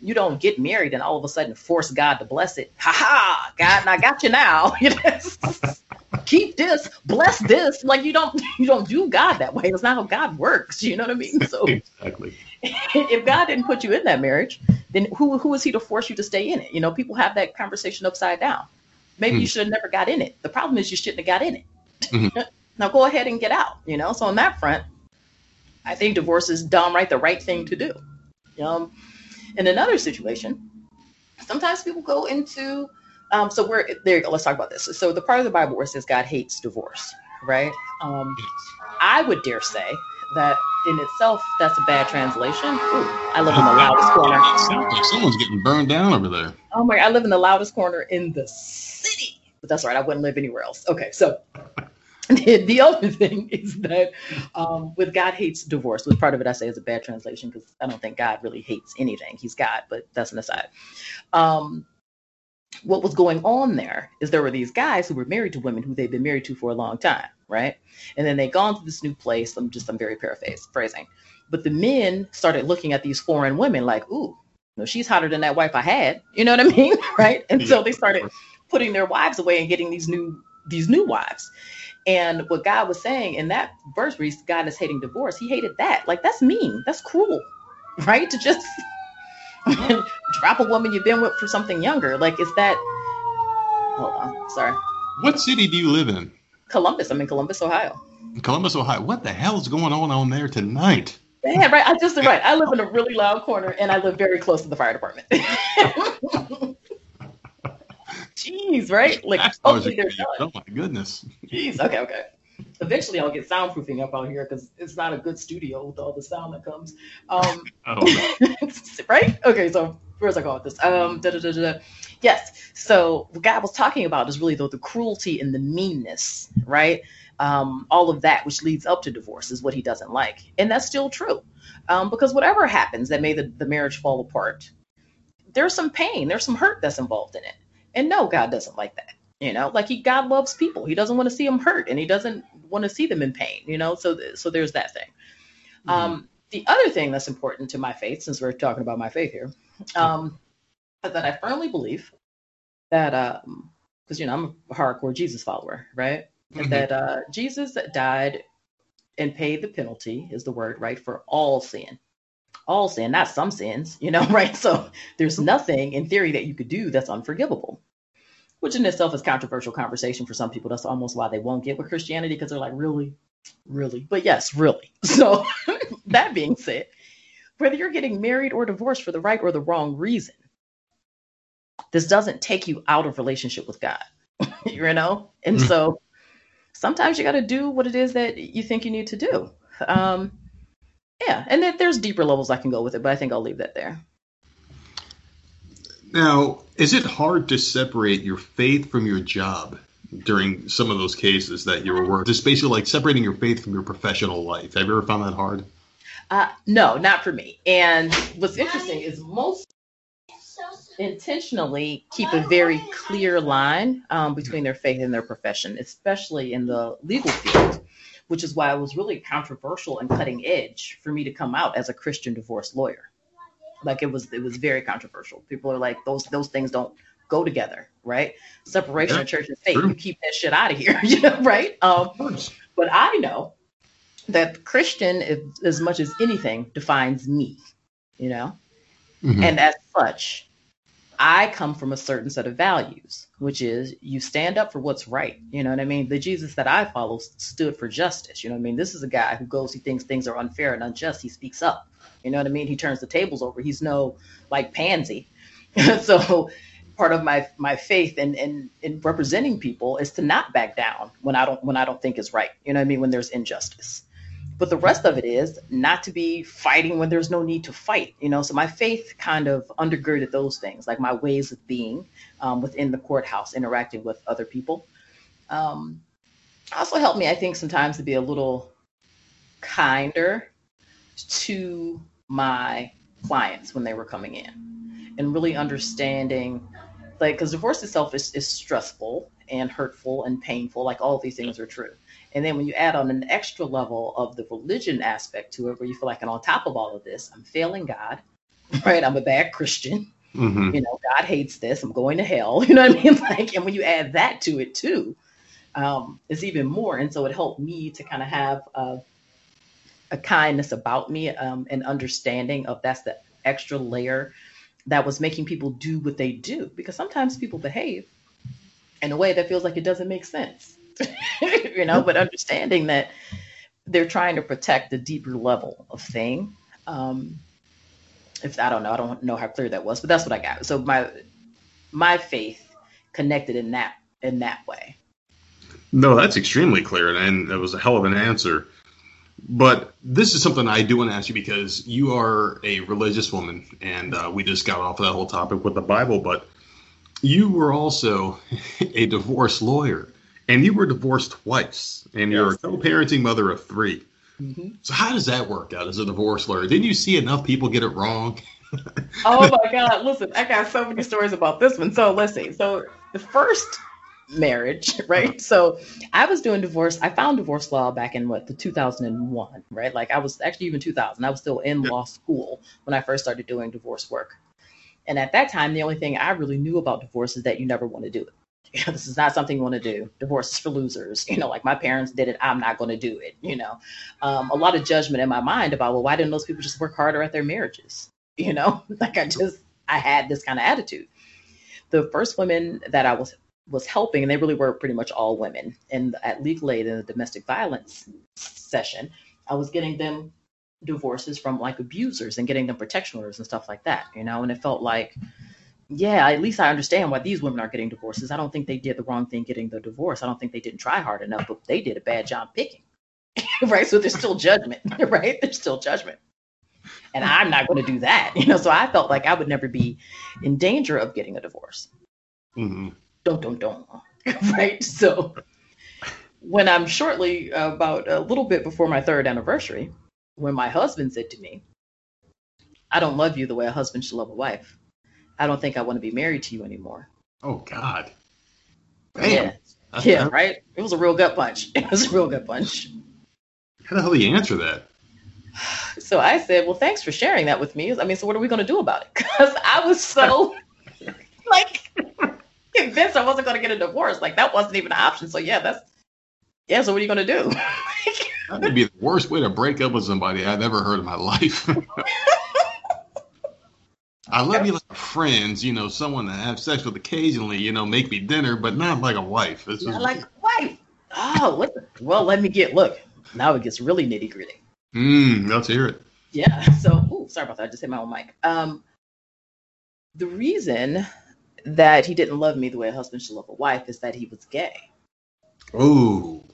B: You don't get married and all of a sudden force God to bless it. Ha ha! God, I got you now. keep this, bless this. Like you don't you don't do God that way. That's not how God works. You know what I mean? So exactly. If God didn't put you in that marriage, then who who is he to force you to stay in it? You know, people have that conversation upside down. Maybe mm. you should have never got in it. The problem is you shouldn't have got in it. Mm-hmm. now go ahead and get out. You know, so on that front, I think divorce is downright the right thing to do. Um, in another situation, sometimes people go into um, so we're there. You go. Let's talk about this. So the part of the Bible where it says God hates divorce, right? Um, I would dare say that in itself, that's a bad translation. Ooh, I live in the loudest corner.
A: Someone's getting burned down over there.
B: Oh my! I live in the loudest corner in the city. But that's right. I wouldn't live anywhere else. Okay, so the, the other thing is that um, with God hates divorce, which part of it I say is a bad translation because I don't think God really hates anything. He's God, but that's an aside. Um, what was going on there is there were these guys who were married to women who they'd been married to for a long time, right? And then they gone to this new place. I'm just I'm very paraphrasing, but the men started looking at these foreign women like, ooh, you know, she's hotter than that wife I had. You know what I mean, right? And so they started putting their wives away and getting these new these new wives. And what God was saying in that verse where God is hating divorce, he hated that. Like that's mean. That's cruel, right? To just drop a woman you've been with for something younger. Like, is that? Hold on, sorry.
A: What city do you live in?
B: Columbus. I'm in Columbus, Ohio.
A: Columbus, Ohio. What the hell is going on on there tonight?
B: Yeah, right. I just right. I live in a really loud corner, and I live very close to the fire department. Jeez, right? Like,
A: hopefully they're done. Oh my goodness.
B: Jeez. Okay. Okay eventually I'll get soundproofing up out here because it's not a good studio with all the sound that comes. Um, oh. right? Okay, so where's I going with this? Um, da, da, da, da. Yes. So what God was talking about is really the, the cruelty and the meanness, right? Um, all of that which leads up to divorce is what he doesn't like, and that's still true. Um, because whatever happens that made the, the marriage fall apart, there's some pain, there's some hurt that's involved in it, and no, God doesn't like that. You know, like he God loves people. He doesn't want to see them hurt, and he doesn't want to see them in pain. You know, so so there's that thing. Mm-hmm. Um, the other thing that's important to my faith, since we're talking about my faith here, um, that I firmly believe that, because um, you know I'm a hardcore Jesus follower, right? Mm-hmm. That uh, Jesus died and paid the penalty is the word, right, for all sin, all sin, not some sins, you know, right? So there's nothing in theory that you could do that's unforgivable which in itself is controversial conversation for some people. That's almost why they won't get with Christianity because they're like, really, really. But yes, really. So that being said, whether you're getting married or divorced for the right or the wrong reason, this doesn't take you out of relationship with God, you know? And mm-hmm. so sometimes you got to do what it is that you think you need to do. Um, yeah, and then there's deeper levels I can go with it, but I think I'll leave that there.
A: Now, is it hard to separate your faith from your job during some of those cases that you were working? Just basically like separating your faith from your professional life. Have you ever found that hard?
B: Uh, no, not for me. And what's interesting is most intentionally keep a very clear line um, between their faith and their profession, especially in the legal field, which is why it was really controversial and cutting edge for me to come out as a Christian divorce lawyer. Like it was, it was very controversial. People are like, those those things don't go together, right? Separation yeah, of church and state. True. You keep that shit out of here, you know, right? Um, but I know that Christian, is, as much as anything, defines me, you know, mm-hmm. and as such, I come from a certain set of values, which is you stand up for what's right. You know what I mean? The Jesus that I follow stood for justice. You know what I mean? This is a guy who goes, he thinks things are unfair and unjust. He speaks up. You know what I mean? He turns the tables over. He's no like pansy. so part of my my faith in, in in representing people is to not back down when I don't when I don't think is right. You know what I mean? When there's injustice. But the rest of it is not to be fighting when there's no need to fight. You know, so my faith kind of undergirded those things, like my ways of being um, within the courthouse, interacting with other people. Um, also helped me, I think, sometimes to be a little kinder to my clients when they were coming in and really understanding like because divorce itself is, is stressful and hurtful and painful like all these things are true and then when you add on an extra level of the religion aspect to it where you feel like and on top of all of this i'm failing god right? I'm a bad christian. Mm-hmm. you know god hates this. I'm going to hell. You know what i mean? Like and when you add that to it too um, it's even more. And so it helped me to kind of have a a kindness about me, um, an understanding of that's the extra layer that was making people do what they do. Because sometimes people behave in a way that feels like it doesn't make sense, you know, but understanding that they're trying to protect the deeper level of thing. Um, if I don't know, I don't know how clear that was, but that's what I got. So my my faith connected in that in that way.
A: No, that's extremely clear, and that was a hell of an answer. But this is something I do want to ask you because you are a religious woman, and uh, we just got off of that whole topic with the Bible. But you were also a divorce lawyer, and you were divorced twice, and you're a co-parenting mother of 3 mm-hmm. So how does that work out as a divorce lawyer? Didn't you see enough people get it wrong?
B: oh my God! Listen, I got so many stories about this one. So let's see. So the first marriage, right? So I was doing divorce. I found divorce law back in what the 2001, right? Like I was actually even 2000. I was still in law school when I first started doing divorce work. And at that time, the only thing I really knew about divorce is that you never want to do it. You know, this is not something you want to do. Divorce is for losers. You know, like my parents did it. I'm not going to do it. You know, um, a lot of judgment in my mind about, well, why didn't those people just work harder at their marriages? You know, like I just, I had this kind of attitude. The first women that I was was helping, and they really were pretty much all women. And at Legal Aid in the domestic violence session, I was getting them divorces from like abusers and getting them protection orders and stuff like that, you know. And it felt like, yeah, at least I understand why these women are getting divorces. I don't think they did the wrong thing getting the divorce. I don't think they didn't try hard enough, but they did a bad job picking, right? So there's still judgment, right? There's still judgment. and I'm not going to do that. You know, so I felt like I would never be in danger of getting a divorce.
A: hmm
B: Don't don't don't. right. So when I'm shortly about a little bit before my third anniversary, when my husband said to me, "I don't love you the way a husband should love a wife. I don't think I want to be married to you anymore."
A: Oh God. Damn.
B: Yeah.
A: That's-
B: Yeah, right. It was a real gut punch. It was a real gut punch.
A: How the hell do you answer that?
B: So I said, "Well, thanks for sharing that with me." I mean, so what are we going to do about it? Because I was so like convinced I wasn't going to get a divorce. Like that wasn't even an option. So yeah, that's yeah. So what are you going to do?
A: That would be the worst way to break up with somebody I've ever heard in my life. I love you like friends, you know, someone to have sex with occasionally, you know, make me dinner, but not like a wife. This
B: Not like wife. Oh, what? The, well, let me get. Look, now it gets really nitty gritty.
A: mm, let's hear it.
B: Yeah. So, ooh, sorry about that. I just hit my own mic. Um, the reason that he didn't love me the way a husband should love a wife is that he was gay.
A: Oh,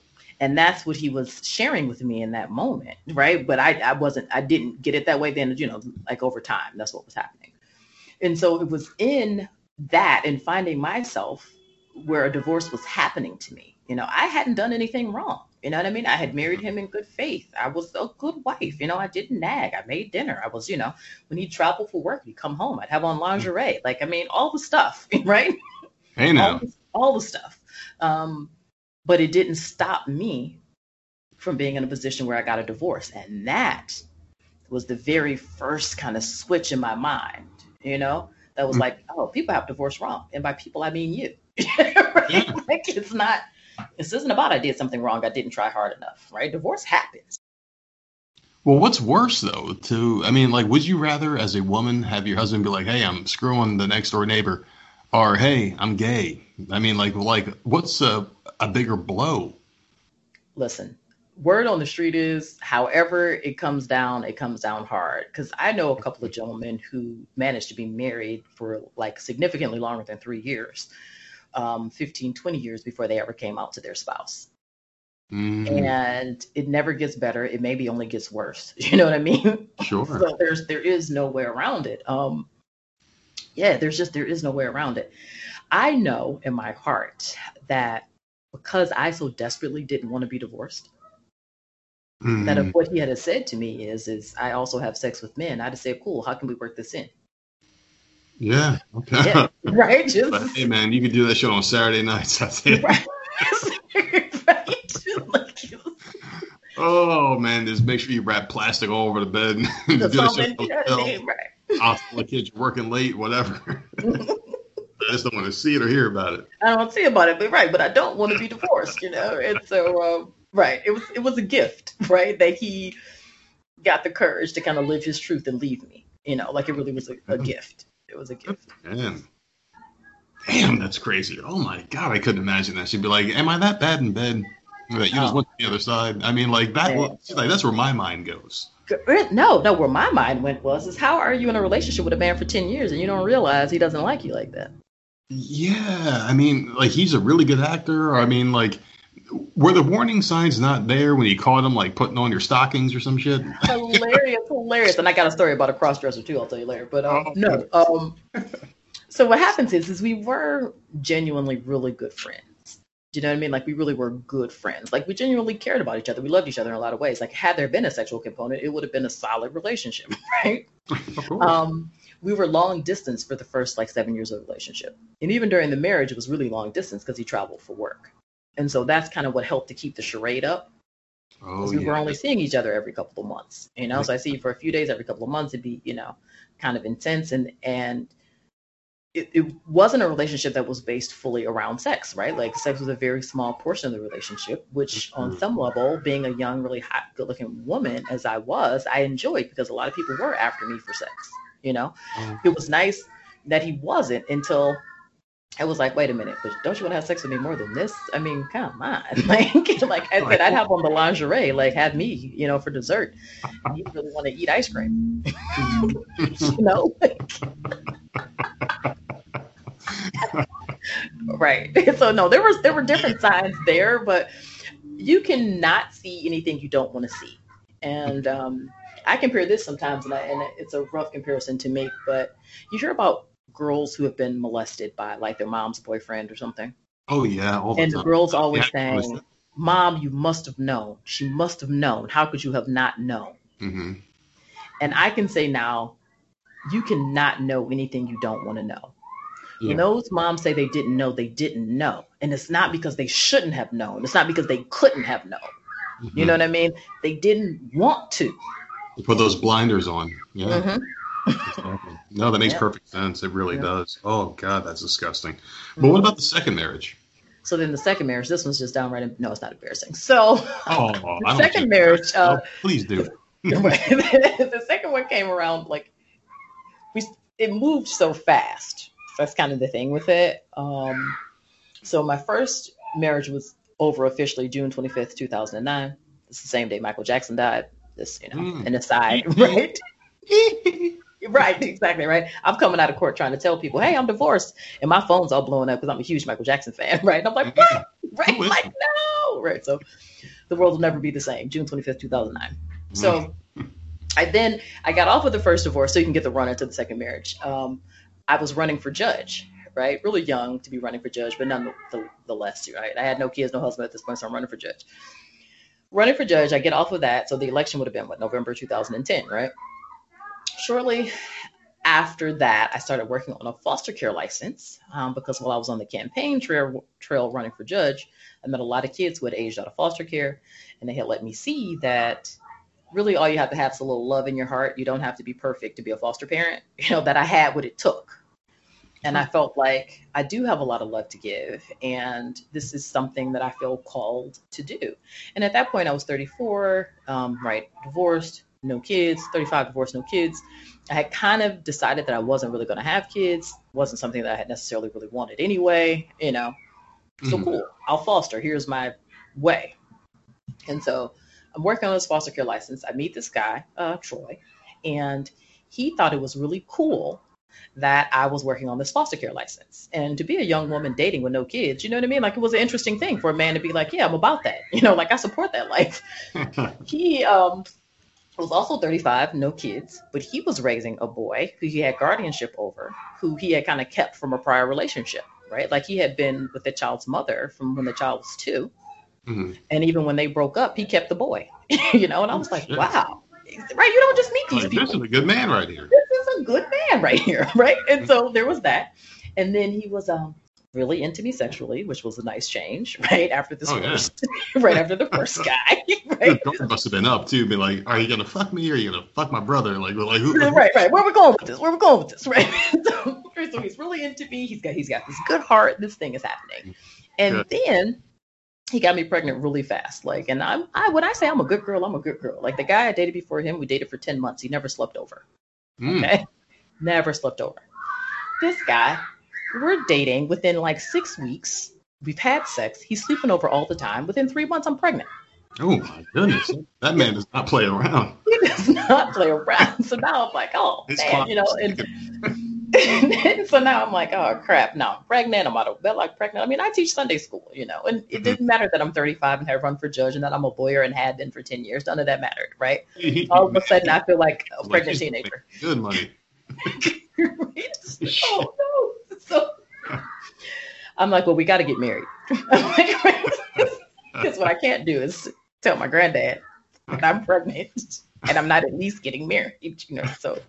B: and that's what he was sharing with me in that moment right but i i wasn't i didn't get it that way then you know like over time that's what was happening and so it was in that and finding myself where a divorce was happening to me. You know i hadn't done anything wrong. You know what i mean? I had married him in good faith. I was a good wife. You know i didn't nag. I made dinner. I was you know when he'd travel for work he'd come home. I'd have on lingerie. Like i mean all the stuff right?
A: Hey
B: all,
A: now.
B: the- all the stuff. Um, but it didn't stop me from being in a position where I got a divorce. And that was the very first kind of switch in my mind, you know, that was
A: Mhm.
B: like, oh, people have divorced wrong. And by people, I mean you. right? Like it's not, this isn't about I did something wrong. I didn't try hard enough, right? Divorce happens.
A: Well, what's worse though? To I mean, like, would you rather, as a woman, have your husband be like, "Hey, I'm screwing the next door neighbor," or "Hey, I'm gay"? I mean, like, like, what's a a bigger blow?
B: listen word on the street is however it comes down it comes down hard. Because i know a couple of gentlemen who managed to be married for like significantly longer than three years um, 15 20 years before they ever came out to their spouse.
A: Mm,
B: and it never gets better. It maybe only gets worse. You know what i mean?
A: Sure.
B: so there's there is no way around it. Um yeah there's just there is no way around it. I know in my heart that because i so desperately didn't want to be divorced that
A: Mm,
B: if what he had said to me is is I also have sex with men, I'd have said, Cool, how can we work this in?
A: yeah. Okay.
B: Yeah. right? Just
A: but hey, man, you could do that show on Saturday nights. That's it.
B: right. right. Like, it was
A: Oh man, just make sure you wrap plastic all over the bed. and do
B: the
A: show
B: something,
A: at the
B: you know what I
A: hotel.
B: Right.
A: The kids you're working late, whatever. I just don't want to see it or hear about it.
B: I don't see about it, but right, but I don't want to be divorced, you know? And so um, right, it was it was a gift, right? That he got the courage to kind of live his truth and leave me. You know, like it really was a, a mm-hmm. gift. It was a gift.
A: Man. Damn, that's crazy. Oh my god, I couldn't imagine that. She'd be like, Am I that bad in bed? That you just
B: Oh.
A: went to the other side. I mean, like that.
B: Yeah.
A: like that's where my mind goes.
B: No, no, where my mind went was is how are you in a relationship with a man for 10 years and you don't realize he doesn't like you like that?
A: Yeah, I mean, like he's a really good actor. I mean, like, were the warning signs not there when you caught him like putting on your stockings or some shit?
B: hilarious, hilarious. And I got a story about a cross dresser too. I'll tell you later. But um,
A: Oh,
B: no. Um, so what happens is, is we were genuinely really good friends. Do you know what I mean? Like we really were good friends. Like we genuinely cared about each other. We loved each other in a lot of ways. Like had there been a sexual component, it would have been a solid relationship, right? Um, we were long distance for the first like seven years of the relationship, and even during the marriage, it was really long distance because he traveled for work. And so that's kind of what helped to keep the charade up
A: oh
B: because we
A: yeah.
B: were only seeing each other every couple of months. You know, so I see you for a few days every couple of months. It'd be, you know, kind of intense and and it, it wasn't a relationship that was based fully around sex, right? Like sex was a very small portion of the relationship, which on
A: Mhm.
B: some level, being a young, really hot, good looking woman as I was, I enjoyed because a lot of people were after me for sex. You know,
A: Oh,
B: it was nice that he wasn't until I was like, wait a minute, but don't you want to have sex with me more than this? I mean, come on. Like, like I said, I'd have on the lingerie, like have me, you know, for dessert. You really want to eat ice cream, you know? right. So no, there was there were different signs there, but you cannot see anything you don't want to see. And um, I compare this sometimes, and, I, and it's a rough comparison to make, but you hear about girls who have been molested by like their mom's boyfriend or something.
A: Oh yeah, all the
B: And the
A: time.
B: girl's always
A: Yeah,
B: saying, Mom, you must have known. She must have known. How could you have not known?
A: hmm
B: And I can say now, you cannot know anything you don't want to know.
A: Yeah.
B: When those moms say they didn't know, they didn't know. And it's not because they shouldn't have known. It's not because they couldn't have known. You know what I mean? They didn't want to.
A: Put those blinders on. Yeah.
B: Mhm.
A: Exactly. No, that makes
B: Yeah.
A: perfect sense. It really
B: Yeah.
A: does. Oh God, that's disgusting. But what about the second marriage?
B: So then the second marriage, this one's just downright, no, it's not embarrassing. So
A: Oh,
B: the second marriage, uh,
A: Oh, please do.
B: the second one came around like we it moved so fast. That's kind of the thing with it. Um, so my first marriage was over officially June 25th, 2009. It's the same day Michael Jackson died. This, you know,
A: Mm.
B: an aside, right? Right, exactly, right. I'm coming out of court trying to tell people, hey, I'm divorced, and my phone's all blowing up because I'm a huge Michael Jackson fan, right? And I'm like, what? Right? Like, no, right? So the world will never be the same. June 25th, 2009. So I then I got off with the first divorce so you can get the run into the second marriage. Um, I was running for judge, right? Really young to be running for judge, but none the, the less, right? I had no kids, no husband at this point, so I'm running for judge. Running for judge, I get off of that. So the election would have been what November 2010, right? Shortly after that, I started working on a foster care license um, because while I was on the campaign trail, trail running for judge, I met a lot of kids who had aged out of foster care, and they had let me see that really all you have to have is a little love in your heart. You don't have to be perfect to be a foster parent. You know that I had what it took, and I felt like I do have a lot of love to give, and this is something that I feel called to do. And at that point, I was 34, um, right, divorced, no kids, 35, divorced, no kids. I had kind of decided that I wasn't really going to have kids. wasn't something that I had necessarily really wanted anyway. You know, so
A: Mhm.
B: cool. I'll foster. Here's my way. And so I'm working on this foster care license. I meet this guy, uh, Troy, and he thought it was really cool that I was working on this foster care license. And to be a young woman dating with no kids, you know what I mean? Like it was an interesting thing for a man to be like, yeah, I'm about that. You know, like I support that life. He um, was also 35, no kids, but he was raising a boy who he had guardianship over, who he had kind of kept from a prior relationship, right? Like he had been with the child's mother from when the child was two.
A: Mhm.
B: And even when they broke up, he kept the boy, you know, and I was like,
A: Shit.
B: wow, right? You don't just meet these
A: Like,
B: people
A: this is a good man right here.
B: this is a good man right here, right? And so there was that. And then he was um really into me sexually, which was a nice change, right? After this
A: Oh, yeah.
B: right after the first guy. Right.
A: The must have been up too, be like, "Are you gonna fuck me or are you gonna fuck my brother?" Like, like who?
B: right, right. Where we going with this? Where we going with this? Right. so, so he's really into me. He's got he's got this good heart. This thing is happening. And
A: Good.
B: then he got me pregnant really fast. Like, and I'm I when I say I'm a good girl, I'm a good girl. Like the guy I dated before him, we dated for 10 months. He never slept over.
A: Mm.
B: Okay. Never slept over. This guy, we're dating within like six weeks. We've had sex. He's sleeping over all the time. Within three months, I'm pregnant.
A: Oh my goodness, that man does not play around.
B: He does not play around. So now I'm like, oh man, you know, and, and so now I'm like, oh crap, now I'm pregnant. I'm out of wedlock pregnant. I mean, I teach Sunday school, you know, and it
A: Mhm.
B: didn't matter that I'm 35 and have run for judge and that I'm a lawyer and had been for 10 years. None of that mattered, right? All of a sudden, I feel like a
A: Like,
B: pregnant teenager.
A: Good money.
B: Oh no. So I'm like, well, we got to get married. Because what I can't do is tell my granddad that I'm pregnant and I'm not at least getting married, you know. So,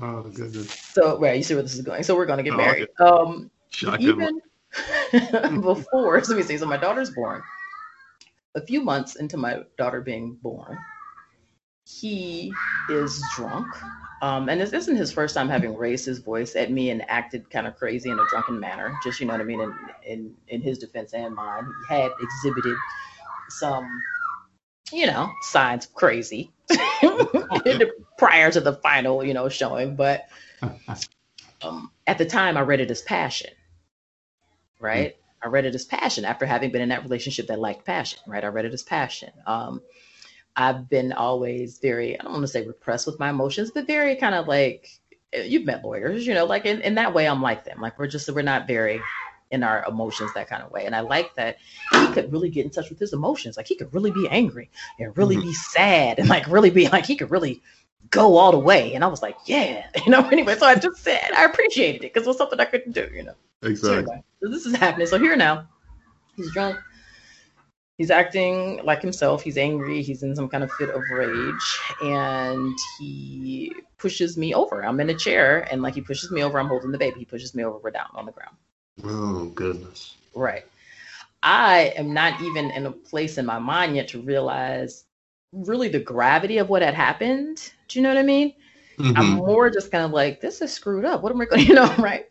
A: Oh goodness.
B: so right, you see where this is going. So we're gonna get
A: Oh,
B: married. Um,
A: Shotgun.
B: even before, so let me see. So my daughter's born. A few months into my daughter being born, he is drunk. Um, and this isn't his first time having raised his voice at me and acted kind of crazy in a drunken manner. Just you know what I mean. In in in his defense and mine, he had exhibited some, you know, signs of crazy prior to the final, you know, showing. But um, at the time, I read it as passion, right? I read it as passion after having been in that relationship that lacked passion, right? I read it as passion. Um, I've been always very, I don't want to say repressed with my emotions, but very kind of like, you've met lawyers, you know, like in, in that way, I'm like them. Like we're just, we're not very in our emotions that kind of way. And I like that he could really get in touch with his emotions. Like he could really be angry and really mm-hmm. be sad and like really be like he could really go all the way. And I was like, yeah, you know. Anyway, so I just said I appreciated it because it was something I couldn't do, you know.
A: Exactly. So, anyway,
B: so this is happening. So here now, he's drunk. He's acting like himself. He's angry. He's in some kind of fit of rage, and he pushes me over. I'm in a chair, and like he pushes me over. I'm holding the baby. He pushes me over. We're down on the ground.
A: Oh goodness.
B: Right. I am not even in a place in my mind yet to realize really the gravity of what had happened. Do you know what I mean? Mm-hmm. I'm more just kind of like, this is screwed up. What am I going to, you know, right?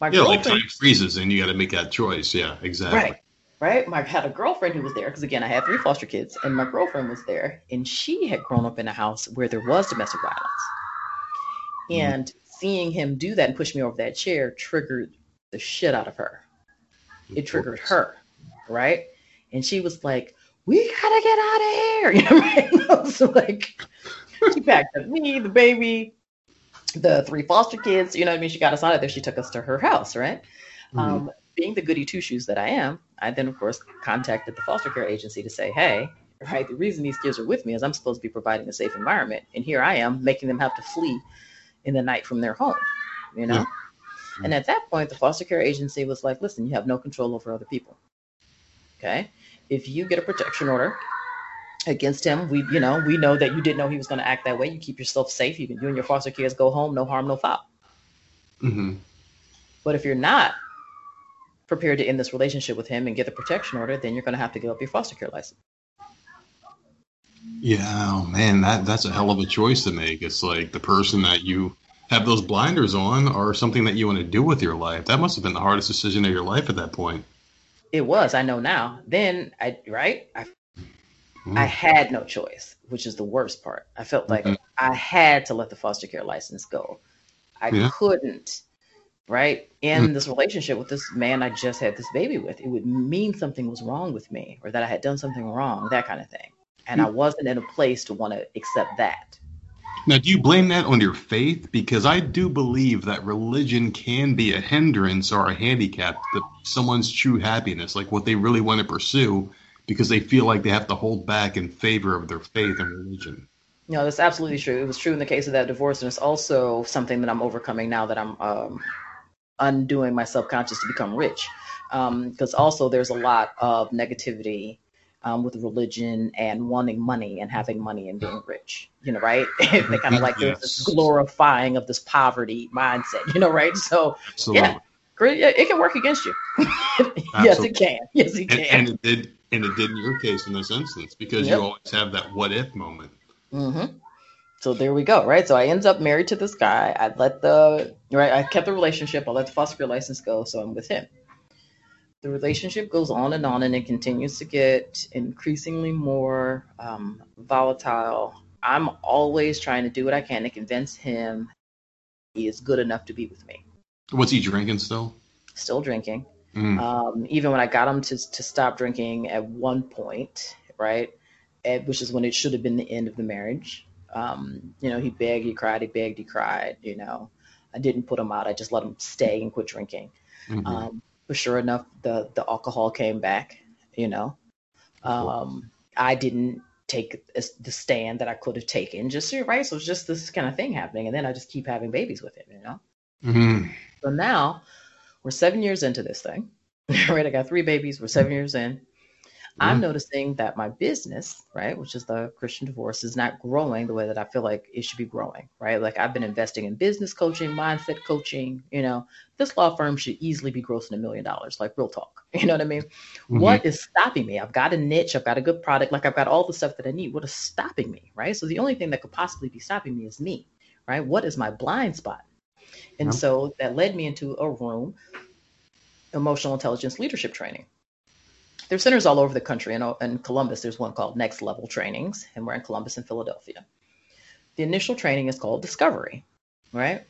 A: My yeah, like time freezes and you got to make that choice. Yeah, exactly.
B: Right. Right. I had a girlfriend who was there because again, I had three foster kids, and my girlfriend was there, and she had grown up in a house where there was domestic violence. Mm-hmm. And seeing him do that and push me over that chair triggered the shit out of her. It triggered her, right? And she was like, "We gotta get out of here," you know, right? so like, she packed up me, the baby, the three foster kids. You know what I mean? She got us out of there. She took us to her house, right? Mm-hmm. Um, being the goody two shoes that I am, I then of course contacted the foster care agency to say, "Hey, right? The reason these kids are with me is I'm supposed to be providing a safe environment, and here I am making them have to flee in the night from their home." You know. Yeah. And at that point, the foster care agency was like, listen, you have no control over other people. Okay. If you get a protection order against him, we, you know, we know that you didn't know he was going to act that way. You keep yourself safe. You can, you and your foster kids go home, no harm, no foul. Mm-hmm. But if you're not prepared to end this relationship with him and get the protection order, then you're going to have to give up your foster care license.
A: Yeah, oh man, that that's a hell of a choice to make. It's like the person that you have those blinders on or something that you want to do with your life. That must have been the hardest decision of your life at that point.
B: It was. I know now. Then I right. I mm. I had no choice, which is the worst part. I felt like mm-hmm. I had to let the foster care license go. I yeah. couldn't right in mm. this relationship with this man I just had this baby with. It would mean something was wrong with me or that I had done something wrong, that kind of thing. And. I wasn't in a place to want to accept that.
A: Now, do you blame that on your faith? Because I do believe that religion can be a hindrance or a handicap to someone's true happiness, like what they really want to pursue, because they feel like they have to hold back in favor of their faith and religion.
B: No, that's absolutely true. It was true in the case of that divorce, and it's also something that I'm overcoming now that I'm um, undoing my subconscious to become rich. Because um, also there's a lot of negativity um, with religion and wanting money and having money and being rich, you know, right? they kind of like yes. this glorifying of this poverty mindset, you know, right? So, Absolutely. yeah, it can work against you. yes, it can. Yes, it can.
A: And, and, it did, and it did in your case in this instance because yep. you always have that what if moment.
B: Mm-hmm. So there we go, right? So I ended up married to this guy. I let the right, I kept the relationship. I let the foster care license go, so I'm with him the relationship goes on and on and it continues to get increasingly more um, volatile. I'm always trying to do what I can to convince him he is good enough to be with me.
A: What's he drinking still?
B: Still drinking. Mm. Um, even when I got him to, to stop drinking at one point, right, at, which is when it should have been the end of the marriage. Um, you know, he begged, he cried, he begged, he cried. You know, I didn't put him out. I just let him stay and quit drinking. Mm-hmm. Um, but sure enough, the the alcohol came back. You know, um, I didn't take the stand that I could have taken. Just right, so it's just this kind of thing happening, and then I just keep having babies with him. You know. Mm-hmm. So now we're seven years into this thing. right, I got three babies. We're seven years in. I'm mm-hmm. noticing that my business, right, which is the Christian divorce, is not growing the way that I feel like it should be growing, right? Like I've been investing in business coaching, mindset coaching. You know, this law firm should easily be grossing a million dollars, like real talk. You know what I mean? Mm-hmm. What is stopping me? I've got a niche, I've got a good product, like I've got all the stuff that I need. What is stopping me, right? So the only thing that could possibly be stopping me is me, right? What is my blind spot? And yeah. so that led me into a room, emotional intelligence leadership training there's centers all over the country. In, in Columbus, there's one called Next Level Trainings, and we're in Columbus and Philadelphia. The initial training is called Discovery, right?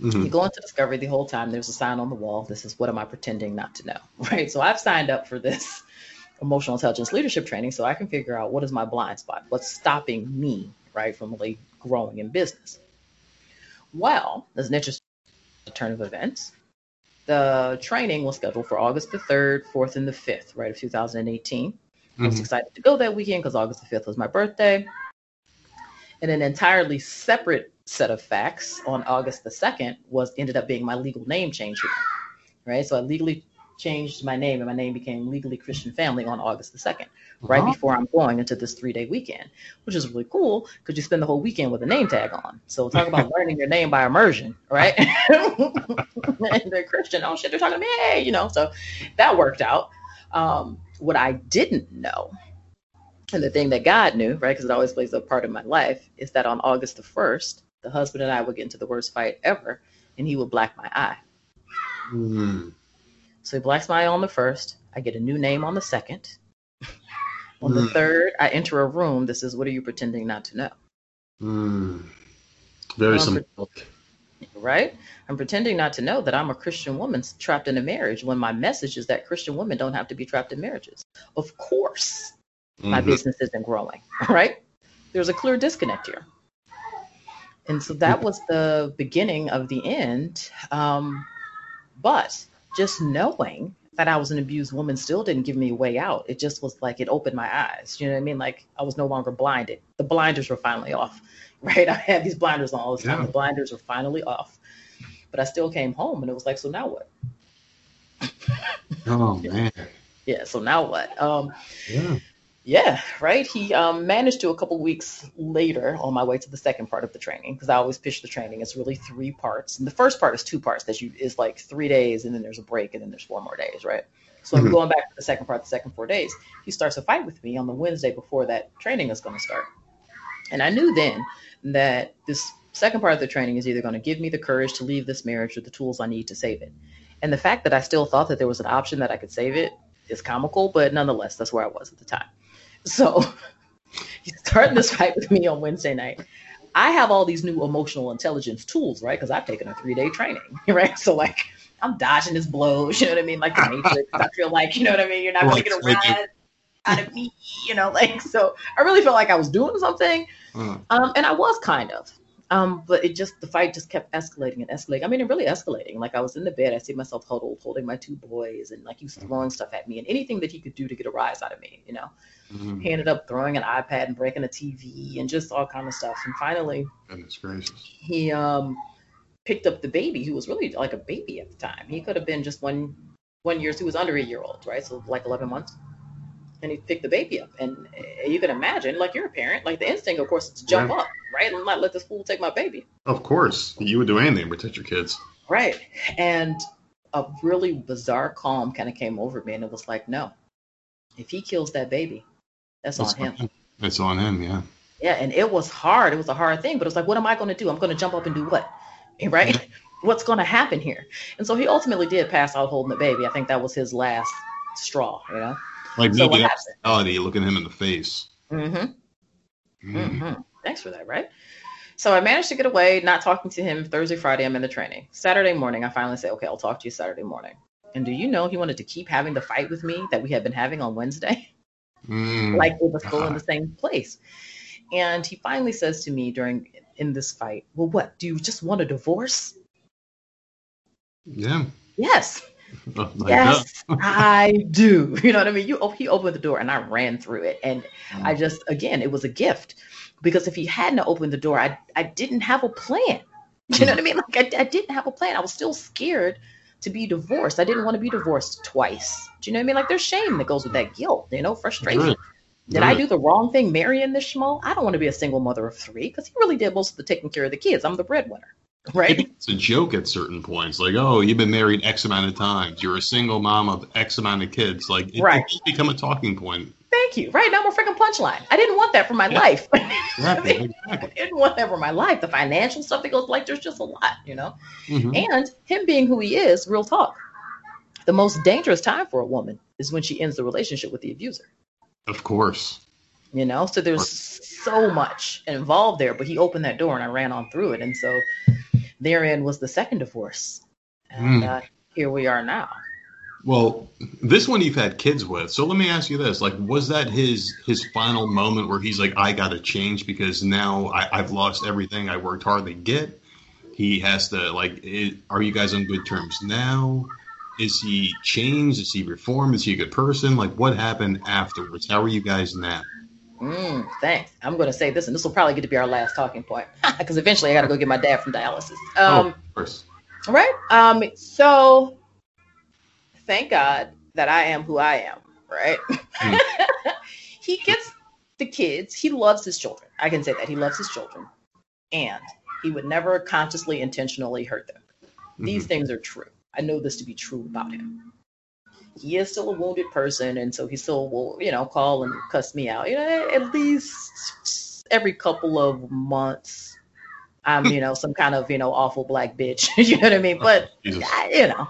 B: Mm-hmm. You go into Discovery the whole time. There's a sign on the wall. This is what am I pretending not to know, right? So I've signed up for this emotional intelligence leadership training so I can figure out what is my blind spot, what's stopping me, right, from really growing in business. Well, there's an interesting turn of events the training was scheduled for August the 3rd, 4th, and the 5th, right, of 2018. Mm-hmm. I was mm-hmm. excited to go that weekend because August the 5th was my birthday. And an entirely separate set of facts on August the 2nd was ended up being my legal name change right? So I legally changed my name and my name became Legally Christian Family on August the 2nd, right uh-huh. before I'm going into this three day weekend, which is really cool because you spend the whole weekend with a name tag on. So talk about learning your name by immersion, right? and they're Christian. Oh shit, they're talking to me. Hey, you know, so that worked out. Um, what I didn't know, and the thing that God knew, right, because it always plays a part of my life, is that on August the 1st, the husband and I would get into the worst fight ever, and he would black my eye. Mm. So he blacks my eye on the first. I get a new name on the second. on mm. the third, I enter a room. This is what are you pretending not to know?
A: Mm. Very simple.
B: Right? I'm pretending not to know that I'm a Christian woman trapped in a marriage when my message is that Christian women don't have to be trapped in marriages. Of course, mm-hmm. my business isn't growing, right? There's a clear disconnect here. And so that was the beginning of the end. Um, but just knowing that I was an abused woman still didn't give me a way out. It just was like it opened my eyes. You know what I mean? Like I was no longer blinded. The blinders were finally off, right? I had these blinders on all the time. Yeah. The blinders were finally off. But I still came home and it was like, so now what?
A: oh man.
B: Yeah, so now what? Um
A: yeah.
B: Yeah, right. He um, managed to a couple weeks later on my way to the second part of the training because I always pitch the training. It's really three parts, and the first part is two parts. That you is like three days, and then there's a break, and then there's four more days, right? So mm-hmm. I'm going back to the second part, the second four days. He starts a fight with me on the Wednesday before that training is going to start, and I knew then that this second part of the training is either going to give me the courage to leave this marriage or the tools I need to save it. And the fact that I still thought that there was an option that I could save it is comical, but nonetheless, that's where I was at the time. So he's starting this fight with me on Wednesday night. I have all these new emotional intelligence tools, right? Because I've taken a three day training, right? So like I'm dodging his blows, you know what I mean? Like the Matrix. I feel like, you know what I mean? You're not gonna get a ride out of me, you know, like so I really felt like I was doing something. Mm. Um, and I was kind of. Um, but it just the fight just kept escalating and escalating. I mean, it really escalating. Like I was in the bed, I see myself huddled, holding my two boys, and like he was throwing stuff at me and anything that he could do to get a rise out of me, you know. Mm-hmm. He ended up throwing an iPad and breaking a TV and just all kind of stuff. And finally,
A: goodness gracious,
B: he um picked up the baby, who was really like a baby at the time. He could have been just one one year. So he was under a year old, right? So like 11 months and he picked the baby up. And you can imagine, like you're a parent, like the instinct, of course, is to jump yeah. up, right, and not let this fool take my baby.
A: Of course, you would do anything to protect your kids.
B: Right, and a really bizarre calm kind of came over me, and it was like, no, if he kills that baby, that's, that's on him. him.
A: It's on him, yeah.
B: Yeah, and it was hard. It was a hard thing, but it was like, what am I going to do? I'm going to jump up and do what? Right? What's going to happen here? And so he ultimately did pass out holding the baby. I think that was his last straw, you know.
A: Like so maybe reality, looking him in the face.
B: Mm-hmm. Mm. Mm-hmm. Thanks for that, right? So I managed to get away, not talking to him Thursday, Friday. I'm in the training. Saturday morning, I finally say, okay, I'll talk to you Saturday morning. And do you know he wanted to keep having the fight with me that we had been having on Wednesday? Mm, like we were still in the same place. And he finally says to me during in this fight, Well, what? Do you just want a divorce?
A: Yeah.
B: Yes. yes, I do. You know what I mean? You he opened the door and I ran through it, and mm. I just again it was a gift because if he hadn't opened the door, I I didn't have a plan. You know what I mean? Like I, I didn't have a plan. I was still scared to be divorced. I didn't want to be divorced twice. Do you know what I mean? Like there's shame that goes with that guilt. You know, frustration. Did I do the wrong thing marrying this schmo? I don't want to be a single mother of three because he really did most of the taking care of the kids. I'm the breadwinner. Right.
A: It's a joke at certain points. Like, oh, you've been married X amount of times. You're a single mom of X amount of kids. Like, it, right. it just become a talking point.
B: Thank you. Right now, I'm a freaking punchline. I didn't want that for my yeah. life. Exactly. exactly. I didn't want that for my life. The financial stuff that goes like, there's just a lot, you know? Mm-hmm. And him being who he is, real talk. The most dangerous time for a woman is when she ends the relationship with the abuser.
A: Of course.
B: You know, so there's so much involved there, but he opened that door and I ran on through it. And so therein was the second divorce. And mm. uh, here we are now.
A: Well, this one you've had kids with. So let me ask you this: like, was that his his final moment where he's like, "I got to change because now I, I've lost everything I worked hard to get," he has to like. It, are you guys on good terms now? Is he changed? Is he reformed? Is he a good person? Like, what happened afterwards? How are you guys now?
B: Mm, thanks. I'm going to say this, and this will probably get to be our last talking point because eventually I got to go get my dad from dialysis. Um,
A: oh, of course.
B: Right. Um. So, thank God that I am who I am. Right. Mm. he gets the kids. He loves his children. I can say that he loves his children, and he would never consciously, intentionally hurt them. Mm-hmm. These things are true. I know this to be true about him. He is still a wounded person, and so he still will, you know, call and cuss me out. You know, at least every couple of months, I'm, you know, some kind of, you know, awful black bitch. you know what I mean? But I, you know,